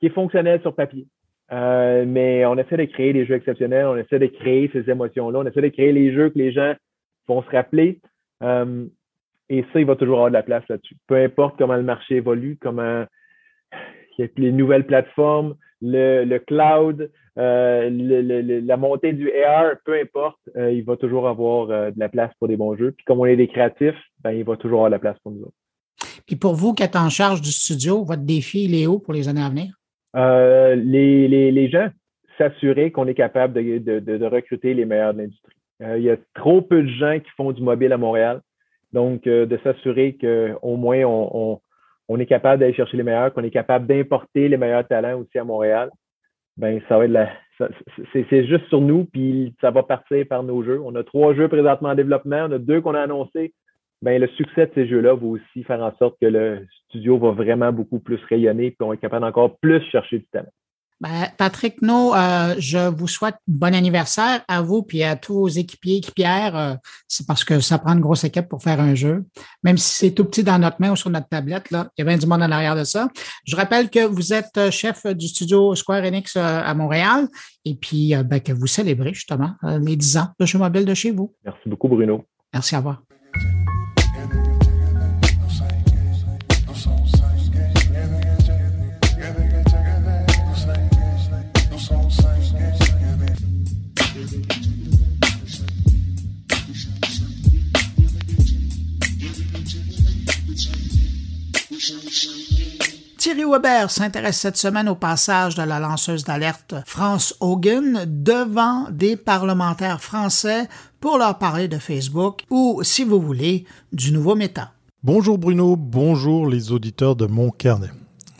qui est fonctionnel sur papier. Euh, mais on essaie de créer des jeux exceptionnels, on essaie de créer ces émotions-là, on essaie de créer les jeux que les gens vont se rappeler. Euh, et ça, il va toujours avoir de la place là-dessus. Peu importe comment le marché évolue, comment les nouvelles plateformes, le, cloud, euh, la montée du AR, peu importe, il va toujours avoir de la place pour des bons jeux. Puis comme on est des créatifs, ben, il va toujours avoir de la place pour nous autres. Puis pour vous qui êtes en charge du studio, votre défi, est où pour les années à venir? Euh, les, gens s'assurer qu'on est capable de, recruter les meilleurs de l'industrie. Euh, il y a trop peu de gens qui font du mobile à Montréal. Donc, euh, de s'assurer qu'au moins on, est capable d'aller chercher les meilleurs, qu'on est capable d'importer les meilleurs talents aussi à Montréal, ben ça va être la, c'est juste sur nous, puis ça va partir par nos jeux. On a trois jeux présentement en développement, on a deux qu'on a annoncés ben, le succès de ces jeux-là va aussi faire en sorte que le studio va vraiment beaucoup plus rayonner puis on est capable d'encore plus chercher du talent. Ben, Patrick No, euh, je vous souhaite bon anniversaire à vous puis à tous vos équipiers, équipières. Euh, c'est parce que ça prend une grosse équipe pour faire un jeu. Même si c'est tout petit dans notre main ou sur notre tablette, là, il y a bien du monde en arrière de ça. Je rappelle que vous êtes euh, chef du studio Square Enix à Montréal et puis ben, que vous célébrez justement les 10 ans de jeu mobile de chez vous. Merci beaucoup, Bruno. Merci, à vous. Thierry Weber s'intéresse cette semaine au passage de la lanceuse d'alerte France Hogan devant des parlementaires français pour leur parler de Facebook ou, si vous voulez, du nouveau méta. Bonjour Bruno, bonjour les auditeurs de mon carnet.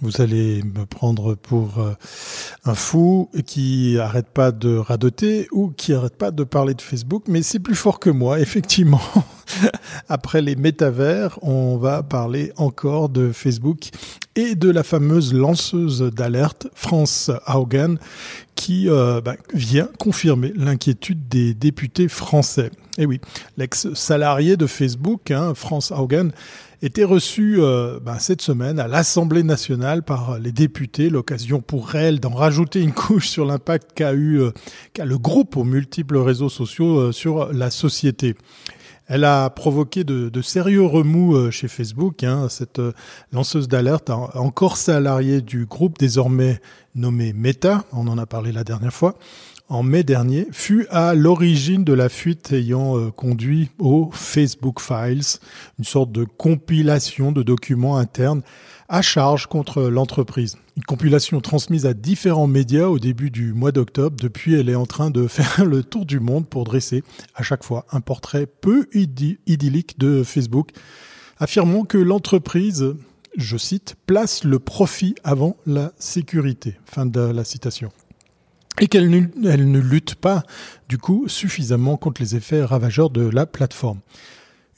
Vous allez me prendre pour euh, un fou qui arrête pas de radoter ou qui arrête pas de parler de Facebook, mais c'est plus fort que moi, effectivement. Après les métavers, on va parler encore de Facebook et de la fameuse lanceuse d'alerte France Haugen qui euh, bah, vient confirmer l'inquiétude des députés français. Et oui, l'ex-salarié de Facebook, hein, France Haugen, était reçu euh, ben, cette semaine à l'Assemblée nationale par les députés, l'occasion pour elle d'en rajouter une couche sur l'impact qu'a eu euh, qu'a le groupe aux multiples réseaux sociaux sur la société. Elle a provoqué de, sérieux remous chez Facebook. Hein, cette lanceuse d'alerte, encore salariée du groupe désormais nommé Meta, on en a parlé la dernière fois, en mai dernier, fut à l'origine de la fuite ayant euh, conduit au Facebook Files, une sorte de compilation de documents internes à charge contre l'entreprise. Une compilation transmise à différents médias au début du mois d'octobre. Depuis, elle est en train de faire le tour du monde pour dresser à chaque fois un portrait peu idyllique de Facebook, affirmant que l'entreprise, je cite, place le profit avant la sécurité. Fin de la citation et qu'elle ne, lutte pas, du coup, suffisamment contre les effets ravageurs de la plateforme.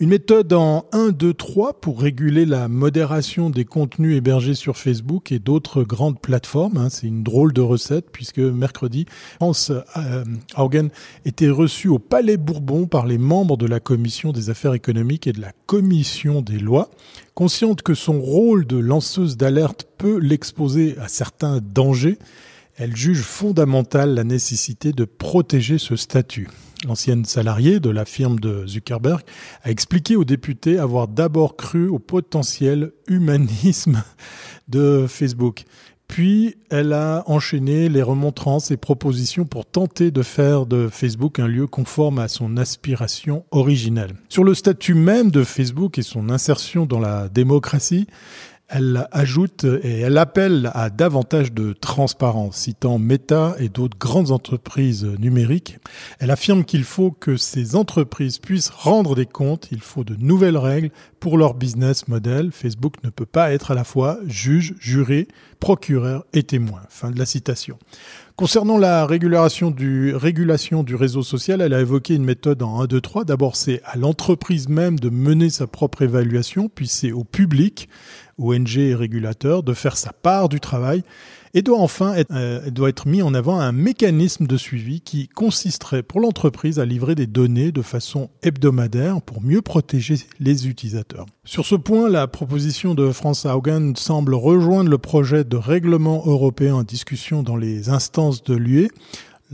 Une méthode en 1, 2, 3 pour réguler la modération des contenus hébergés sur Facebook et d'autres grandes plateformes. Hein. C'est une drôle de recette puisque mercredi, France euh, Haugen était reçu au Palais Bourbon par les membres de la Commission des affaires économiques et de la Commission des lois. Consciente que son rôle de lanceuse d'alerte peut l'exposer à certains dangers, elle juge fondamentale la nécessité de protéger ce statut. L'ancienne salariée de la firme de Zuckerberg a expliqué aux députés avoir d'abord cru au potentiel humanisme de Facebook. Puis elle a enchaîné les remontrances et propositions pour tenter de faire de Facebook un lieu conforme à son aspiration originelle. Sur le statut même de Facebook et son insertion dans la démocratie, elle ajoute et elle appelle à davantage de transparence, citant Meta et d'autres grandes entreprises numériques. Elle affirme qu'il faut que ces entreprises puissent rendre des comptes, il faut de nouvelles règles pour leur business model. Facebook ne peut pas être à la fois juge, juré, procureur et témoin. Fin de la citation. Concernant la régulation du, régulation du réseau social, elle a évoqué une méthode en 1, 2, 3. D'abord, c'est à l'entreprise même de mener sa propre évaluation, puis c'est au public ONG et régulateur de faire sa part du travail et doit enfin être, euh, doit être mis en avant un mécanisme de suivi qui consisterait pour l'entreprise à livrer des données de façon hebdomadaire pour mieux protéger les utilisateurs. Sur ce point, la proposition de France Haugen semble rejoindre le projet de règlement européen en discussion dans les instances de l'UE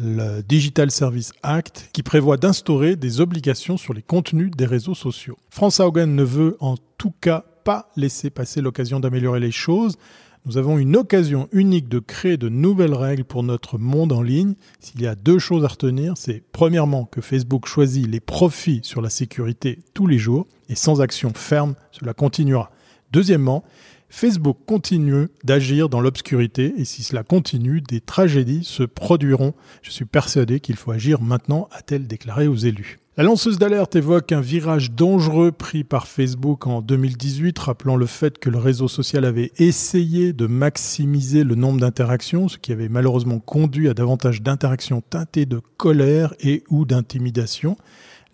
le Digital Service Act, qui prévoit d'instaurer des obligations sur les contenus des réseaux sociaux. France Haugen ne veut en tout cas pas laisser passer l'occasion d'améliorer les choses. Nous avons une occasion unique de créer de nouvelles règles pour notre monde en ligne. S'il y a deux choses à retenir, c'est premièrement que Facebook choisit les profits sur la sécurité tous les jours et sans action ferme, cela continuera. Deuxièmement, Facebook continue d'agir dans l'obscurité et si cela continue, des tragédies se produiront. Je suis persuadé qu'il faut agir maintenant, a-t-elle déclaré aux élus. La lanceuse d'alerte évoque un virage dangereux pris par Facebook en 2018, rappelant le fait que le réseau social avait essayé de maximiser le nombre d'interactions, ce qui avait malheureusement conduit à davantage d'interactions teintées de colère et ou d'intimidation.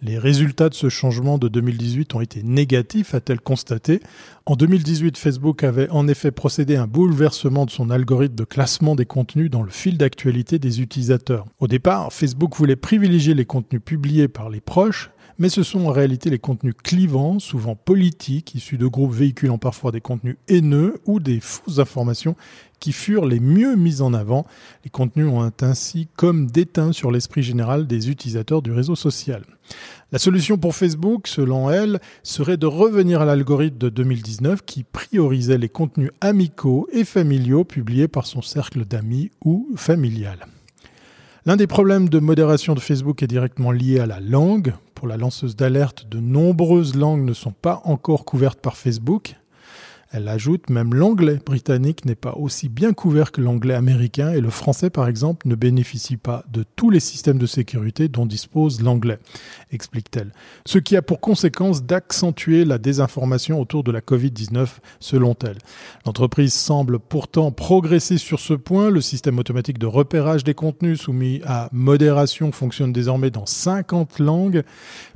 Les résultats de ce changement de 2018 ont été négatifs, a-t-elle constaté. En 2018, Facebook avait en effet procédé à un bouleversement de son algorithme de classement des contenus dans le fil d'actualité des utilisateurs. Au départ, Facebook voulait privilégier les contenus publiés par les proches, mais ce sont en réalité les contenus clivants, souvent politiques, issus de groupes véhiculant parfois des contenus haineux ou des fausses informations qui furent les mieux mis en avant. Les contenus ont ainsi comme déteint sur l'esprit général des utilisateurs du réseau social. La solution pour Facebook, selon elle, serait de revenir à l'algorithme de 2019 qui priorisait les contenus amicaux et familiaux publiés par son cercle d'amis ou familial. L'un des problèmes de modération de Facebook est directement lié à la langue. Pour la lanceuse d'alerte, de nombreuses langues ne sont pas encore couvertes par Facebook. Elle ajoute même l'anglais britannique n'est pas aussi bien couvert que l'anglais américain et le français par exemple ne bénéficie pas de tous les systèmes de sécurité dont dispose l'anglais, explique-t-elle. Ce qui a pour conséquence d'accentuer la désinformation autour de la Covid-19 selon elle. L'entreprise semble pourtant progresser sur ce point. Le système automatique de repérage des contenus soumis à modération fonctionne désormais dans 50 langues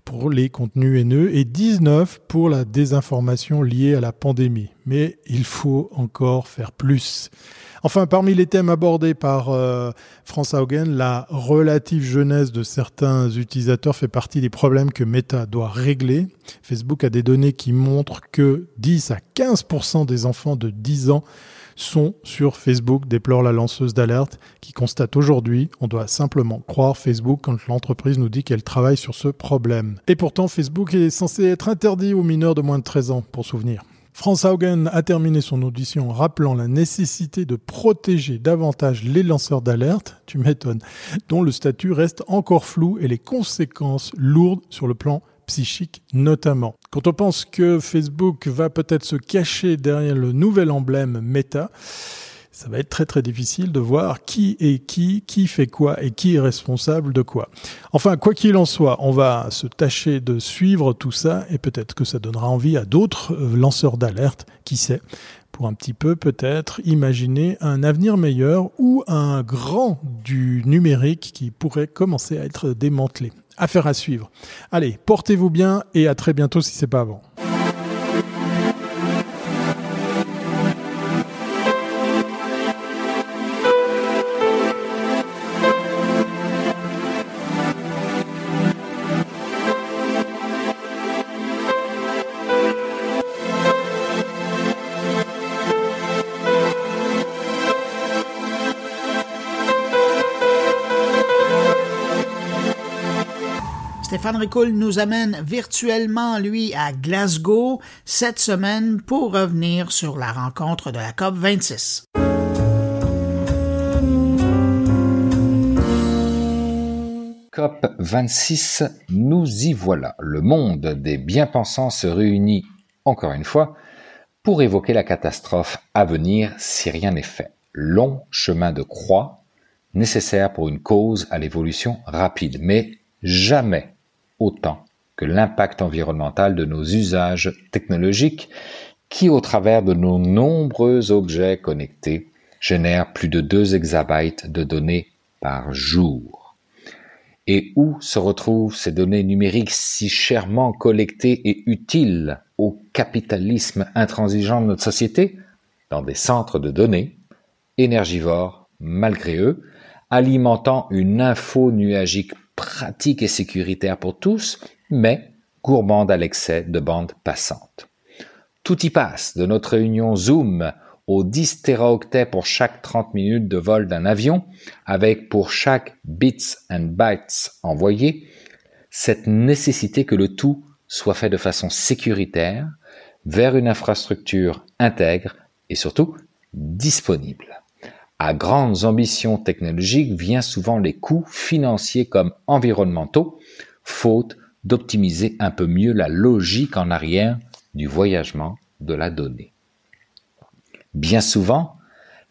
pour les contenus haineux et 19 pour la désinformation liée à la pandémie. Mais il faut encore faire plus. Enfin, parmi les thèmes abordés par euh, François Haugen, la relative jeunesse de certains utilisateurs fait partie des problèmes que Meta doit régler. Facebook a des données qui montrent que 10 à 15% des enfants de 10 ans sont sur Facebook, déplore la lanceuse d'alerte, qui constate aujourd'hui, on doit simplement croire Facebook quand l'entreprise nous dit qu'elle travaille sur ce problème. Et pourtant, Facebook est censé être interdit aux mineurs de moins de 13 ans, pour souvenir. Franz Haugen a terminé son audition en rappelant la nécessité de protéger davantage les lanceurs d'alerte, tu m'étonnes, dont le statut reste encore flou et les conséquences lourdes sur le plan psychique notamment. Quand on pense que Facebook va peut-être se cacher derrière le nouvel emblème Meta, ça va être très très difficile de voir qui est qui, qui fait quoi et qui est responsable de quoi. Enfin, quoi qu'il en soit, on va se tâcher de suivre tout ça et peut-être que ça donnera envie à d'autres euh, lanceurs d'alerte, qui sait, pour un petit peu peut-être imaginer un avenir meilleur ou un grand du numérique qui pourrait commencer à être démantelé. Affaire à suivre. Allez, portez-vous bien et à très bientôt si c'est pas avant. Ricoul nous amène virtuellement, lui, à Glasgow cette semaine pour revenir sur la rencontre de la COP 26. COP 26, nous y voilà. Le monde des bien-pensants se réunit encore une fois pour évoquer la catastrophe à venir si rien n'est fait. Long chemin de croix nécessaire pour une cause à l'évolution rapide, mais jamais autant que l'impact environnemental de nos usages technologiques qui, au travers de nos nombreux objets connectés, génèrent plus de 2 exabytes de données par jour. Et où se retrouvent ces données numériques si chèrement collectées et utiles au capitalisme intransigeant de notre société? Dans des centres de données, énergivores malgré eux, alimentant une info nuagique pratique et sécuritaire pour tous, mais gourmande à l'excès de bandes passantes. Tout y passe, de notre réunion Zoom aux 10 teraoctets pour chaque 30 minutes de vol d'un avion, avec pour chaque bits and bytes envoyé, cette nécessité que le tout soit fait de façon sécuritaire, vers une infrastructure intègre et surtout disponible à grandes ambitions technologiques vient souvent les coûts financiers comme environnementaux, faute d'optimiser un peu mieux la logique en arrière du voyagement de la donnée. Bien souvent,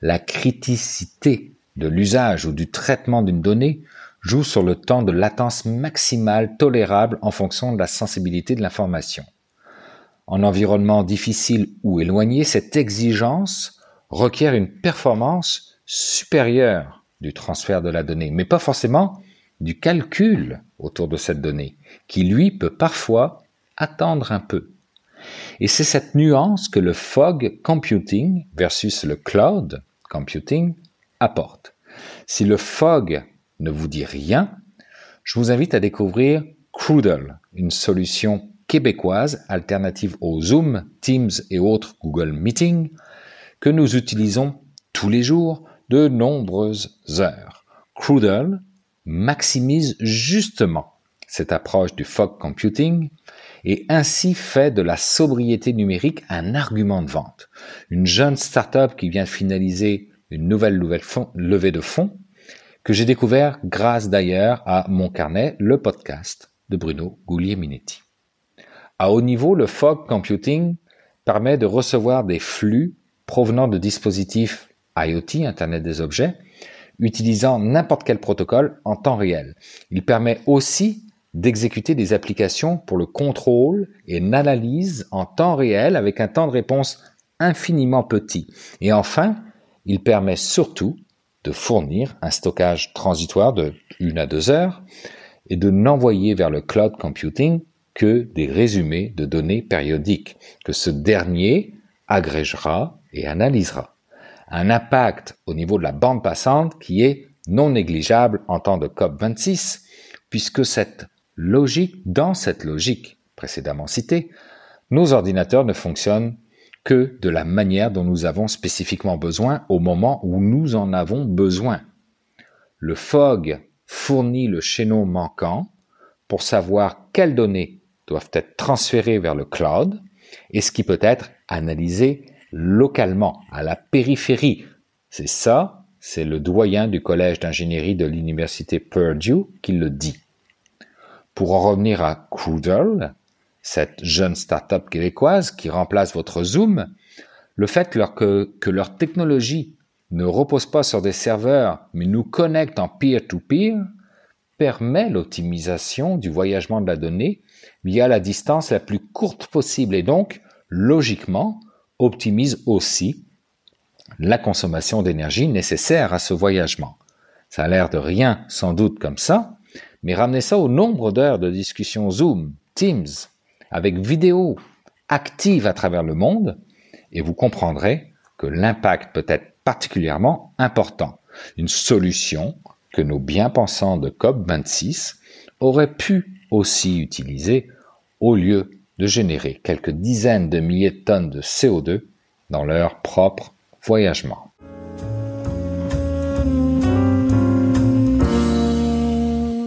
la criticité de l'usage ou du traitement d'une donnée joue sur le temps de latence maximale tolérable en fonction de la sensibilité de l'information. En environnement difficile ou éloigné, cette exigence requiert une performance supérieure du transfert de la donnée, mais pas forcément du calcul autour de cette donnée, qui lui peut parfois attendre un peu. Et c'est cette nuance que le fog computing versus le cloud computing apporte. Si le fog ne vous dit rien, je vous invite à découvrir Crudle, une solution québécoise alternative au Zoom, Teams et autres Google Meeting que nous utilisons tous les jours de nombreuses heures. Crudel maximise justement cette approche du fog computing et ainsi fait de la sobriété numérique un argument de vente. Une jeune startup qui vient de finaliser une nouvelle, levée de fonds que j'ai découvert grâce d'ailleurs à Mon Carnet, le podcast de Bruno Goulier-Minetti. À haut niveau, le fog computing permet de recevoir des flux provenant de dispositifs IoT, Internet des objets, utilisant n'importe quel protocole en temps réel. Il permet aussi d'exécuter des applications pour le contrôle et l'analyse en temps réel avec un temps de réponse infiniment petit. Et enfin, il permet surtout de fournir un stockage transitoire de une à deux heures et de n'envoyer vers le cloud computing que des résumés de données périodiques que ce dernier agrégera et analysera. Un impact au niveau de la bande passante qui est non négligeable en temps de COP26 puisque cette logique, dans cette logique précédemment citée, nos ordinateurs ne fonctionnent que de la manière dont nous avons spécifiquement besoin au moment où nous en avons besoin. Le FOG fournit le chaînon manquant pour savoir quelles données doivent être transférées vers le cloud et ce qui peut être analysé localement, à la périphérie. C'est ça, c'est le doyen du collège d'ingénierie de l'université Purdue qui le dit. Pour en revenir à Coodle, cette jeune start-up québécoise qui remplace votre Zoom, le fait que leur technologie ne repose pas sur des serveurs, mais nous connecte en peer-to-peer, permet l'optimisation du voyagement de la donnée via la distance la plus courte possible et donc, logiquement, optimise aussi la consommation d'énergie nécessaire à ce voyagement. Ça a l'air de rien sans doute comme ça, mais ramenez ça au nombre d'heures de discussion Zoom, Teams, avec vidéo active à travers le monde, et vous comprendrez que l'impact peut être particulièrement important. Une solution que nos bien-pensants de COP26 auraient pu aussi utiliser au lieu de générer quelques dizaines de milliers de tonnes de CO2 dans leur propre voyagement.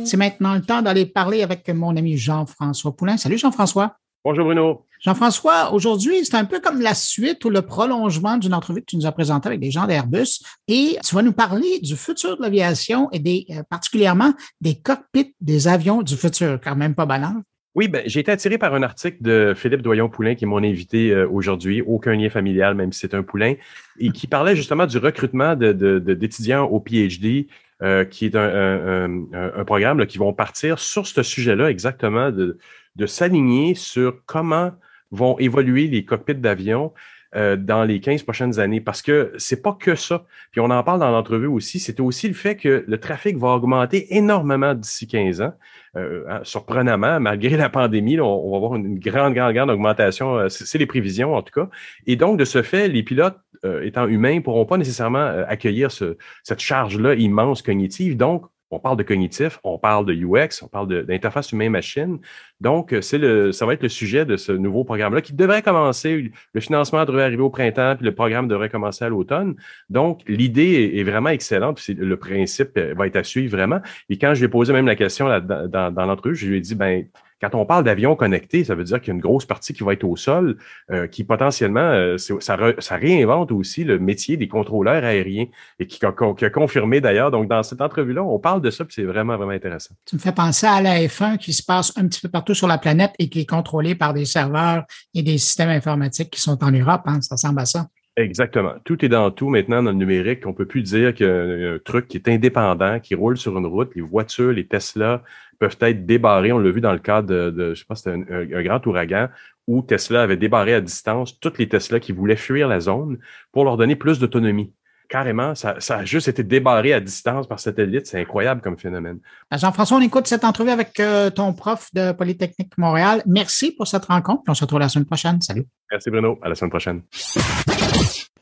C'est maintenant le temps d'aller parler avec mon ami Jean-François Poulain. Salut Jean-François. Bonjour Bruno. Jean-François, aujourd'hui, c'est un peu comme la suite ou le prolongement d'une entrevue que tu nous as présentée avec des gens d'Airbus et tu vas nous parler du futur de l'aviation et des, euh, particulièrement des cockpits des avions du futur, quand même pas banal. Oui, ben, j'ai été attiré par un article de Philippe Doyon-Poulain, qui est mon invité euh, aujourd'hui, aucun lien familial, même si c'est un poulain, et qui parlait justement du recrutement d'étudiants de, au PhD, euh, qui est un, programme qui vont partir sur ce sujet-là exactement, de, de s'aligner sur comment vont évoluer les cockpits d'avion euh, dans les 15 prochaines années parce que c'est pas que ça. Puis on en parle dans l'entrevue aussi, c'était aussi le fait que le trafic va augmenter énormément d'ici 15 ans. Euh, hein, surprenamment, malgré la pandémie, on, va avoir une grande, grande, grande augmentation. Euh, c'est les prévisions en tout cas. Et donc, de ce fait, les pilotes étant humains pourront pas nécessairement accueillir ce, cette charge-là immense cognitive. Donc, on parle de cognitif, on parle de UX, on parle d'interface humain-machine. Donc, c'est le, ça va être le sujet de ce nouveau programme-là qui devrait commencer. Le financement devrait arriver au printemps, puis le programme devrait commencer à l'automne. Donc, l'idée est, vraiment excellente, puis le principe va être à suivre vraiment. Et quand je lui ai posé même la question là, dans, dans l'entrevue, je lui ai dit, ben, quand on parle d'avions connectés, ça veut dire qu'il y a une grosse partie qui va être au sol, euh, qui potentiellement, euh, ça, réinvente aussi le métier des contrôleurs aériens et qui, a, confirmé d'ailleurs. Donc, dans cette entrevue-là, on parle de ça, puis c'est vraiment, vraiment intéressant. Tu me fais penser à la F1 qui se passe un petit peu partout sur la planète et qui est contrôlée par des serveurs et des systèmes informatiques qui sont en Europe. Hein, ça ressemble à ça. Exactement. Tout est dans tout maintenant dans le numérique. On peut plus dire qu'il y a un truc qui est indépendant, qui roule sur une route. Les voitures, les Tesla, peuvent être débarrés. On l'a vu dans le cas de, je sais pas, c'était un, grand ouragan où Tesla avait débarré à distance toutes les Tesla qui voulaient fuir la zone pour leur donner plus d'autonomie. Carrément, ça, a juste été débarré à distance par satellite. C'est incroyable comme phénomène. Ben, Jean-François, on écoute cette entrevue avec euh, ton prof de Polytechnique Montréal. Merci pour cette rencontre. on se retrouve la semaine prochaine. Salut. Merci Bruno. À la semaine prochaine.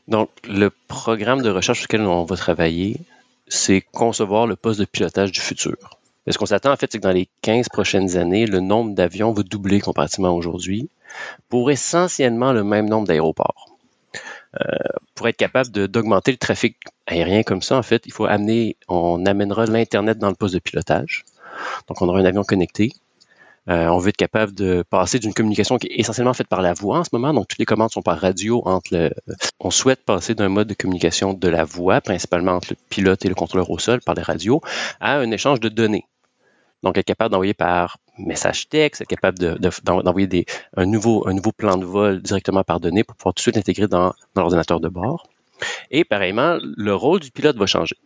Donc, le programme de recherche sur lequel on va travailler, c'est concevoir le poste de pilotage du futur. Ce qu'on s'attend, en fait, c'est que dans les 15 prochaines années, le nombre d'avions va doubler comparativement aujourd'hui pour essentiellement le même nombre d'aéroports. Euh, pour être capable d'augmenter le trafic aérien comme ça, en fait, il faut amener, on amènera l'Internet dans le poste de pilotage. Donc, on aura un avion connecté. Euh, on veut être capable de passer d'une communication qui est essentiellement faite par la voix en ce moment. Donc, toutes les commandes sont par radio entre le. On souhaite passer d'un mode de communication de la voix, principalement entre le pilote et le contrôleur au sol par les radios, à un échange de données. Donc, être capable d'envoyer par message texte, être capable d'envoyer un, nouveau, un nouveau plan de vol directement par données pour pouvoir tout de suite l'intégrer dans, l'ordinateur de bord. Et pareillement, le rôle du pilote va changer.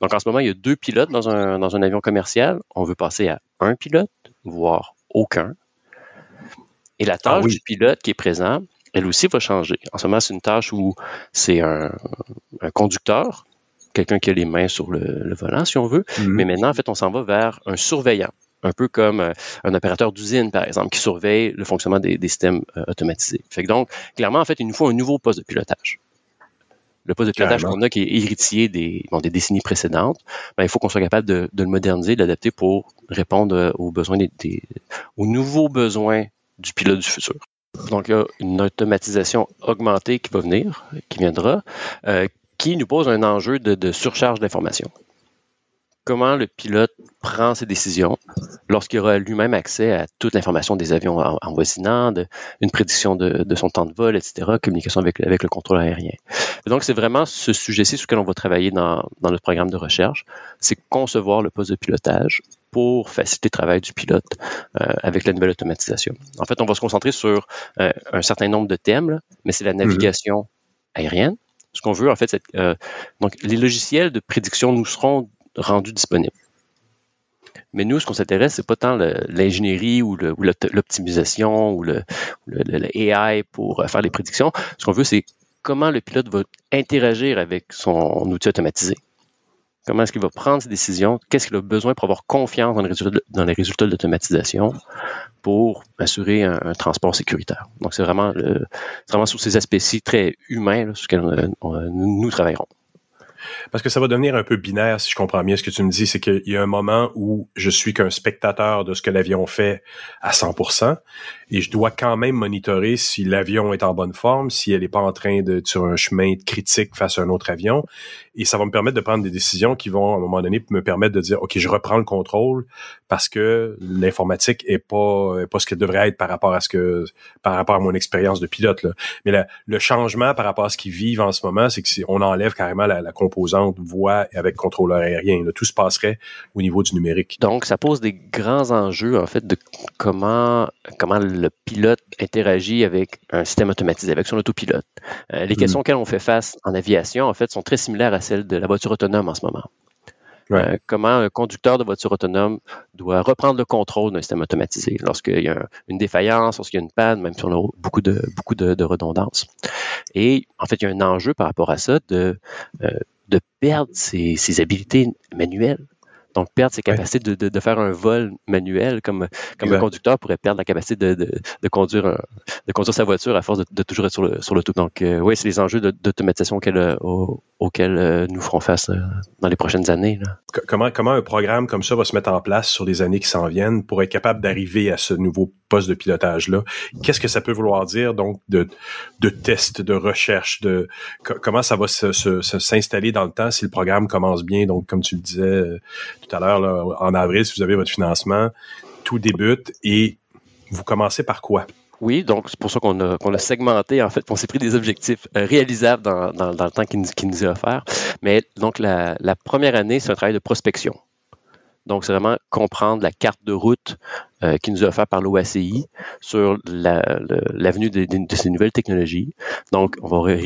Donc en ce moment, il y a deux pilotes dans un, dans un avion commercial. On veut passer à un pilote, voire aucun. Et la ah tâche du pilote qui est présent, elle aussi va changer. En ce moment, c'est une tâche où c'est un, conducteur, quelqu'un qui a les mains sur le, volant, si on veut. Mhm. Mais maintenant, en fait, on s'en va vers un surveillant un peu comme euh, un opérateur d'usine, par exemple, qui surveille le fonctionnement des, systèmes euh, automatisés. Fait donc, clairement, en fait, il nous faut un nouveau poste de pilotage. Le poste de pilotage qu'on a, qui est héritier des, des décennies précédentes, ben, il faut qu'on soit capable de, le moderniser, de l'adapter pour répondre euh, aux besoins des, aux nouveaux besoins du pilote du futur. Donc, il y a une automatisation augmentée qui va venir, qui viendra, qui nous pose un enjeu de surcharge d'informations comment le pilote prend ses décisions lorsqu'il aura lui-même accès à toute l'information des avions en, voisinant, une prédiction de, son temps de vol, etc., communication avec, avec le contrôle aérien. donc, c'est vraiment ce sujet-ci sur lequel on va travailler dans, notre programme de recherche, c'est concevoir le poste de pilotage pour faciliter le travail du pilote euh, avec la nouvelle automatisation. En fait, on va se concentrer sur euh, un certain nombre de thèmes, mais c'est la mhm. navigation aérienne. Ce qu'on veut, en fait, c'est euh, donc les logiciels de prédiction nous seront rendu disponible. Mais nous, ce qu'on s'intéresse, c'est pas tant l'ingénierie ou l'optimisation ou, le, AI pour faire les prédictions. Ce qu'on veut, c'est comment le pilote va interagir avec son outil automatisé. Comment est-ce qu'il va prendre ses décisions? Qu'est-ce qu'il a besoin pour avoir confiance dans les résultats, de l'automatisation pour assurer un, transport sécuritaire? Donc, c'est vraiment, vraiment sur ces aspects-ci très humains sur lesquels nous travaillerons. Parce que ça va devenir un peu binaire, si je comprends bien ce que tu me dis, c'est qu'il y a un moment où je suis qu'un spectateur de ce que l'avion fait à 100%, et je dois quand même monitorer si l'avion est en bonne forme, si elle n'est pas en train de sur un chemin critique face à un autre avion, et ça va me permettre de prendre des décisions qui vont à un moment donné me permettre de dire ok je reprends le contrôle parce que l'informatique est pas est pas ce qu'elle devrait être par rapport à ce que par rapport à mon expérience de pilote là. Mais le changement par rapport à ce qu'ils vivent en ce moment, c'est que si on enlève carrément la, composante voix avec contrôleur aérien, tout se passerait au niveau du numérique. Donc ça pose des grands enjeux en fait de comment comment le pilote interagit avec un système automatisé, avec son autopilote. Euh, les questions mm. auxquelles on fait face en aviation, en fait, sont très similaires à celles de la voiture autonome en ce moment. Euh, comment un conducteur de voiture autonome doit reprendre le contrôle d'un système automatisé lorsqu'il y a une défaillance, lorsqu'il y a une panne, même si on a beaucoup de, beaucoup de, redondance. Et en fait, il y a un enjeu par rapport à ça de, euh, de perdre ses, ses habiletés manuelles. Donc, perdre ses capacités de, de, faire un vol manuel, comme, comme un conducteur pourrait perdre la capacité de, de conduire, de conduire sa voiture à force de, toujours être sur le, sur le tout. Donc, euh, oui, c'est les enjeux d'automatisation auxquels, euh, auxquels euh, nous ferons face dans les prochaines années. Comment, comment un programme comme ça va se mettre en place sur les années qui s'en viennent pour être capable d'arriver à ce nouveau poste de pilotage-là? Qu'est-ce que ça peut vouloir dire, donc, de, de tests, de recherche, de comment ça va s'installer dans le temps si le programme commence bien? Donc, comme tu le disais, tout à l'heure, en avril, si vous avez votre financement, tout débute et vous commencez par quoi? Oui, donc c'est pour ça qu'on a, segmenté, en fait, on s'est pris des objectifs euh, réalisables dans, le temps qui nous, est offert. Mais donc, la première année, c'est un travail de prospection. Donc, c'est vraiment comprendre la carte de route euh, qui nous est offerte par l'OACI sur l'avenue de, ces nouvelles technologies. Donc, on, va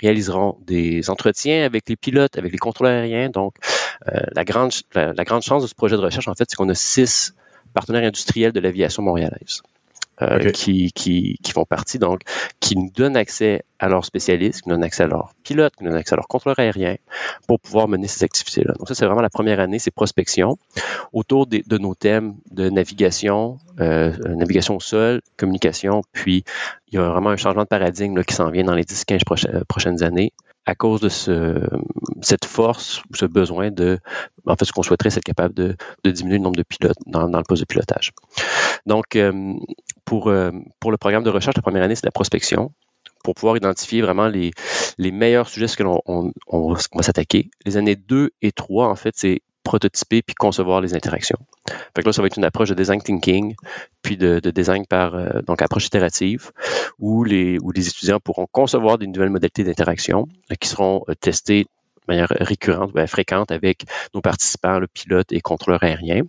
réalisera des entretiens avec les pilotes, avec les contrôleurs aériens. Donc, euh, la, grande, la, grande chance de ce projet de recherche, en fait, c'est qu'on a six partenaires industriels de l'aviation montréalaise. Euh, qui, qui, qui, font partie, donc, qui nous donnent accès à leurs spécialistes, qui nous donnent accès à leurs pilotes, qui nous donnent accès à leurs contrôleurs aériens pour pouvoir mener ces activités-là. Donc ça, c'est vraiment la première année, c'est prospection autour de, de, nos thèmes de navigation, euh, navigation au sol, communication, puis il y a vraiment un changement de paradigme là, qui s'en vient dans les 10-15 prochaines années à cause de ce, cette force ou ce besoin de, en fait, ce qu'on souhaiterait, c'est être capable de, de, diminuer le nombre de pilotes dans, dans le poste de pilotage. Donc, euh, pour, euh, pour le programme de recherche, la première année, c'est la prospection pour pouvoir identifier vraiment les, les meilleurs sujets que l'on on, va s'attaquer. Les années 2 et 3, en fait, c'est prototyper puis concevoir les interactions. Fait là, ça va être une approche de design thinking, puis de, de design par euh, donc approche itérative, où les, où les étudiants pourront concevoir des nouvelles modalités d'interaction euh, qui seront testées de manière récurrente, ben, fréquente avec nos participants, le pilote et contrôleur aérien.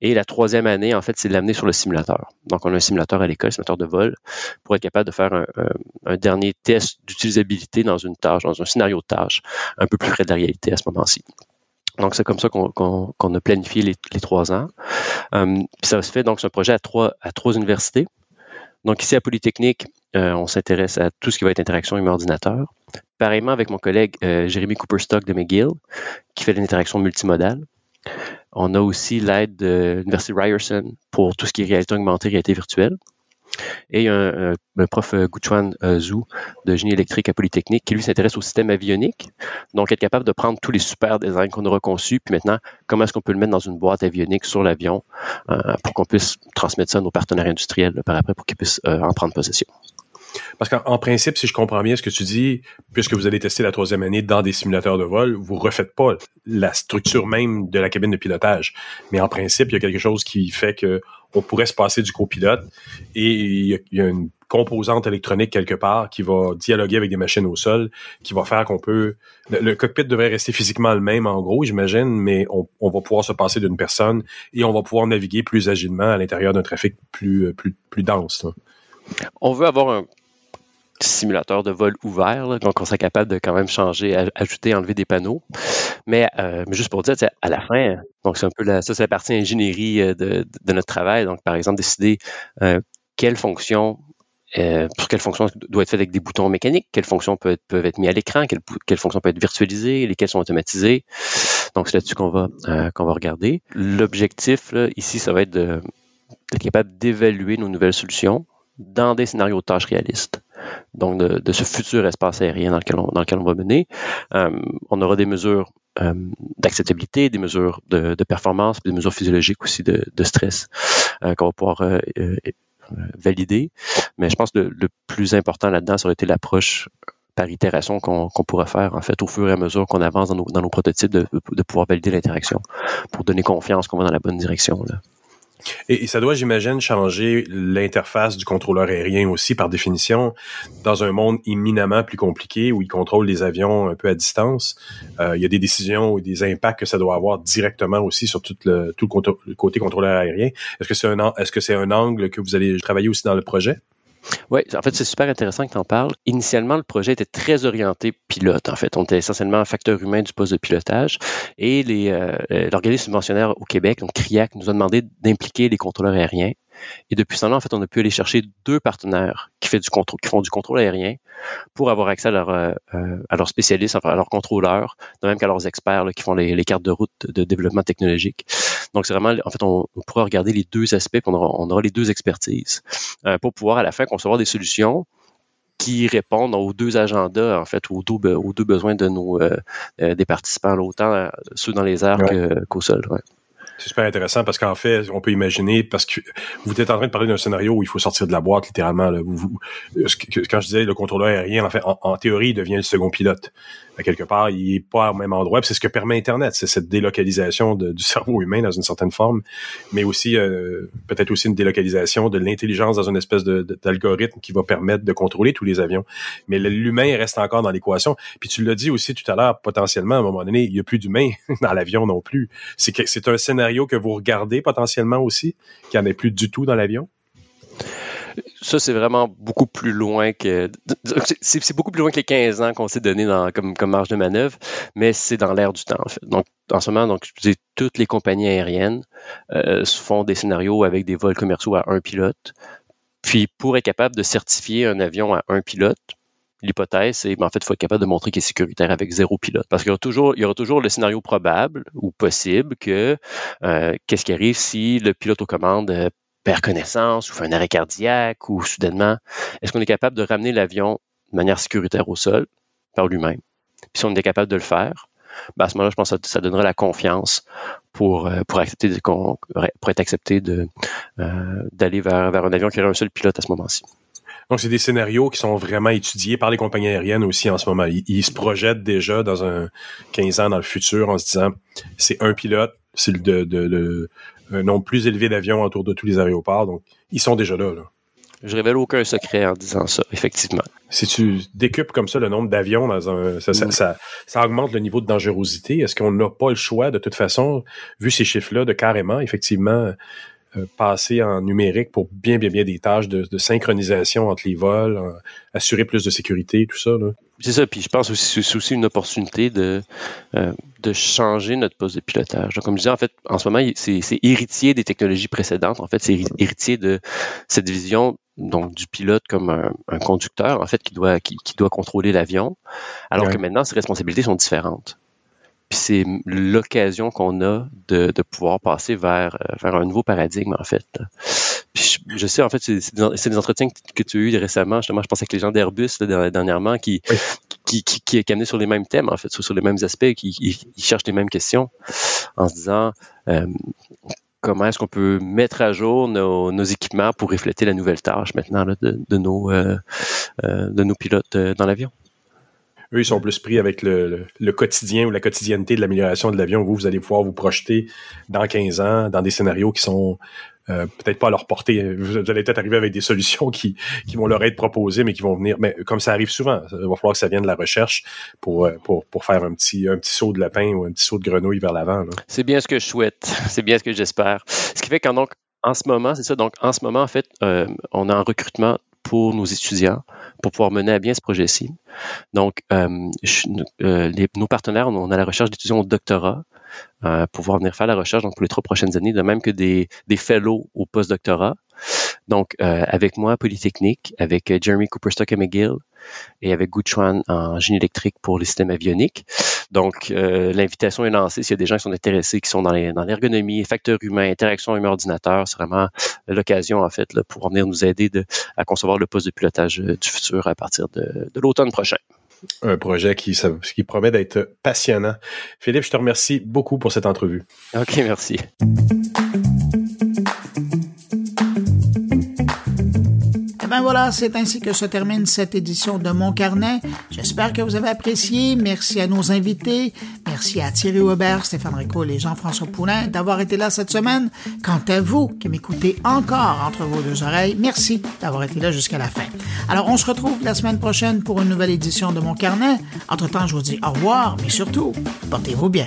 Et la troisième année, en fait, c'est de l'amener sur le simulateur. Donc, on a un simulateur à l'école, simulateur de vol, pour être capable de faire un, dernier test d'utilisabilité dans une tâche, dans un scénario de tâche, un peu plus près de la réalité à ce moment-ci. Donc, c'est comme ça qu'on a planifié les, trois ans. Euh, puis ça se fait, donc, c'est un projet à trois, universités. Donc, ici à Polytechnique, euh, on s'intéresse à tout ce qui va être interaction humain-ordinateur. Pareillement avec mon collègue euh, Jérémy Cooperstock de McGill, qui fait l'interaction multimodale. On a aussi l'aide de l'Université Ryerson pour tout ce qui est réalité augmentée, réalité virtuelle. Et un, un, prof euh, Guchuan euh, Zhu de génie électrique à Polytechnique qui lui s'intéresse au système avionique. Donc, être capable de prendre tous les super designs qu'on aura conçus, puis maintenant, comment est-ce qu'on peut le mettre dans une boîte avionique sur l'avion euh, pour qu'on puisse transmettre ça à nos partenaires industriels par après pour qu'ils puissent en prendre possession. Parce qu'en principe, si je comprends bien ce que tu dis, puisque vous allez tester la troisième année dans des simulateurs de vol, vous refaites pas la structure même de la cabine de pilotage. Mais en principe, il y a quelque chose qui fait que on pourrait se passer du copilote et il y, a, une composante électronique quelque part qui va dialoguer avec des machines au sol, qui va faire qu'on peut... Le, cockpit devrait rester physiquement le même en gros, j'imagine, mais on, va pouvoir se passer d'une personne et on va pouvoir naviguer plus agilement à l'intérieur d'un trafic plus, plus, plus dense. On veut avoir un simulateur de vol ouvert, donc on serait capable de quand même changer, ajouter, enlever des panneaux. Mais, euh, juste pour dire, à la fin, donc c'est un peu ça, c'est la partie ingénierie euh, de, notre travail. Donc, par exemple, décider euh, quelle fonction pour quelle fonction doit être faite avec des boutons mécaniques, quelles fonctions peuvent être, peuvent être mis à l'écran, quelles, quelles, fonctions peuvent être virtualisées, lesquelles sont automatisées. Donc, c'est là-dessus qu'on va, qu'on va regarder. L'objectif, ici, ça va être d'être capable d'évaluer nos nouvelles solutions dans des scénarios de tâches réalistes. Donc, de, ce futur espace aérien dans lequel on, va mener. Euh, on aura des mesures euh, d'acceptabilité, des mesures de, performance, des mesures physiologiques aussi de, stress euh, qu'on va pouvoir valider. Mais je pense que le, plus important là-dedans, ça aurait été l'approche par itération qu'on pourrait faire, en fait, au fur et à mesure qu'on avance dans nos, prototypes, de, pouvoir valider l'interaction pour donner confiance qu'on va dans la bonne direction. Et, ça doit, j'imagine, changer l'interface du contrôleur aérien aussi, par définition, dans un monde éminemment plus compliqué où il contrôle les avions un peu à distance. Euh, il y a des décisions ou des impacts que ça doit avoir directement aussi sur tout le, côté contrôleur aérien. Est-ce que un, est-ce que c'est un angle que vous allez travailler aussi dans le projet? Oui, en fait, c'est super intéressant que tu en parles. Initialement, le projet était très orienté pilote. En fait, on était essentiellement un facteur humain du poste de pilotage. Et euh, l'organisme subventionnaire au Québec, donc CRIAC, nous a demandé d'impliquer les contrôleurs aériens et depuis ce temps-là, en fait, on a pu aller chercher deux partenaires qui, fait du contrôle, qui font du contrôle aérien pour avoir accès à, leur, euh, à leurs spécialistes, enfin, à leurs contrôleurs, de même qu'à leurs experts qui font les, cartes de route de développement technologique. Donc, c'est vraiment, en fait, on, pourra regarder les deux aspects, puis on aura, les deux expertises euh, pour pouvoir à la fin concevoir des solutions qui répondent aux deux agendas, en fait, aux deux, aux deux besoins de nos euh, des participants, autant ceux dans les airs qu'au sol. Ouais. C'est super intéressant parce qu'en fait, on peut imaginer, parce que vous êtes en train de parler d'un scénario où il faut sortir de la boîte, littéralement. Quand je disais le contrôleur aérien, en fait, en, théorie, il devient le second pilote. Quelque part, il est pas au même endroit. C'est ce que permet Internet, c'est cette délocalisation du cerveau humain dans une certaine forme, mais aussi euh, peut-être aussi une délocalisation de l'intelligence dans une espèce d'algorithme qui va permettre de contrôler tous les avions. Mais l'humain reste encore dans l'équation. Puis tu l'as dit aussi tout à l'heure, potentiellement, à un moment donné, il n'y a plus d'humain dans l'avion non plus. C'est un scénario que vous regardez potentiellement aussi, qu'il n'y en ait plus du tout dans l'avion? Ça, c'est vraiment beaucoup plus loin que. C'est beaucoup plus loin que les 15 ans qu'on s'est donné comme, marge de manœuvre, mais c'est dans l'air du temps, en fait. Donc, en ce moment, donc, toutes les compagnies aériennes euh, font des scénarios avec des vols commerciaux à un pilote. Puis, pour être capable de certifier un avion à un pilote, l'hypothèse, c'est ben, en fait, il faut être capable de montrer qu'il est sécuritaire avec zéro pilote. Parce qu'il y aura toujours, y aura toujours le scénario probable ou possible que euh, qu'est-ce qui arrive si le pilote aux commandes euh, perd connaissance ou fait un arrêt cardiaque ou soudainement, est-ce qu'on est capable de ramener l'avion de manière sécuritaire au sol? Par lui-même? Puis si on est capable de le faire, ben à ce moment-là, je pense que ça, donnerait la confiance pour, euh, accepter pour être accepté de, d'aller vers, un avion qui aurait un seul pilote à ce moment-ci. Donc, c'est des scénarios qui sont vraiment étudiés par les compagnies aériennes aussi en ce moment. Ils, se projettent déjà dans un 15 ans dans le futur en se disant, c'est un pilote, c'est le, un nombre plus élevé d'avions autour de tous les aéroports. Donc, ils sont déjà là. Je révèle aucun secret en disant ça, effectivement. Si tu décupes comme ça le nombre d'avions dans un, ça, ça, ça, augmente le niveau de dangerosité. Est-ce qu'on n'a pas le choix, de toute façon, vu ces chiffres-là, de carrément, effectivement, passer en numérique pour bien, bien, bien des tâches de, synchronisation entre les vols, assurer plus de sécurité, tout ça. C'est ça, puis je pense aussi c'est aussi une opportunité de, euh, de changer notre poste de pilotage. comme je disais, en fait, en ce moment, c'est héritier des technologies précédentes. En fait, c'est héritier de cette vision donc du pilote comme un, conducteur, en fait, qui doit, qui, qui doit contrôler l'avion, alors que maintenant, ses responsabilités sont différentes. Puis c'est l'occasion qu'on a de, pouvoir passer vers, euh, vers un nouveau paradigme, en fait. Puis je, sais, en fait, c'est des, entretiens que, tu as eu récemment. Justement, je pensais que les gens d'Airbus, dernièrement, qui, qui, qui, qui, qui sur les mêmes thèmes, en fait, sur, les mêmes aspects, qui, cherchent les mêmes questions en se disant euh, comment est-ce qu'on peut mettre à jour nos, équipements pour refléter la nouvelle tâche maintenant de, de, nos, euh, de nos pilotes dans l'avion. Eux, ils sont plus pris avec le, quotidien ou la quotidienneté de l'amélioration de l'avion. Vous, vous allez pouvoir vous projeter dans 15 ans dans des scénarios qui sont euh, peut-être pas à leur portée. Vous allez peut-être arriver avec des solutions qui, qui vont leur être proposées, mais qui vont venir. Mais comme ça arrive souvent, il va falloir que ça vienne de la recherche pour, euh, pour, pour faire un petit, un petit saut de lapin ou un petit saut de grenouille vers l'avant. C'est bien ce que je souhaite. C'est bien ce que j'espère. Ce qui fait qu'en donc, en ce moment, c'est ça. Donc, en ce moment, en fait, euh, on a un recrutement pour nos étudiants pour pouvoir mener à bien ce projet-ci. Donc, euh, euh, nos partenaires, on, a la recherche d'étudiants au doctorat euh, pour pouvoir venir faire la recherche donc pour les trois prochaines années, de même que des, des fellows au post-doctorat. Donc, euh, avec moi, Polytechnique, avec euh, Jeremy Cooperstock et McGill et avec Guchuan en génie électrique pour les systèmes avioniques. Donc, euh, l'invitation est lancée. S'il y a des gens qui sont intéressés, qui sont dans l'ergonomie, les facteurs humains, interaction humain-ordinateur, c'est vraiment l'occasion, en fait, là, pour venir nous aider de, à concevoir le poste de pilotage du futur à partir de, de l'automne prochain un projet qui, qui promet d'être passionnant. Philippe, je te remercie beaucoup pour cette entrevue. OK, merci. Voilà, c'est ainsi que se termine cette édition de Mon Carnet. J'espère que vous avez apprécié. Merci à nos invités. Merci à Thierry Weber, Stéphane Rico et Jean-François Poulain d'avoir été là cette semaine. Quant à vous qui m'écoutez encore entre vos deux oreilles, merci d'avoir été là jusqu'à la fin. Alors, on se retrouve la semaine prochaine pour une nouvelle édition de Mon Carnet. Entre-temps, je vous dis au revoir, mais surtout, portez-vous bien.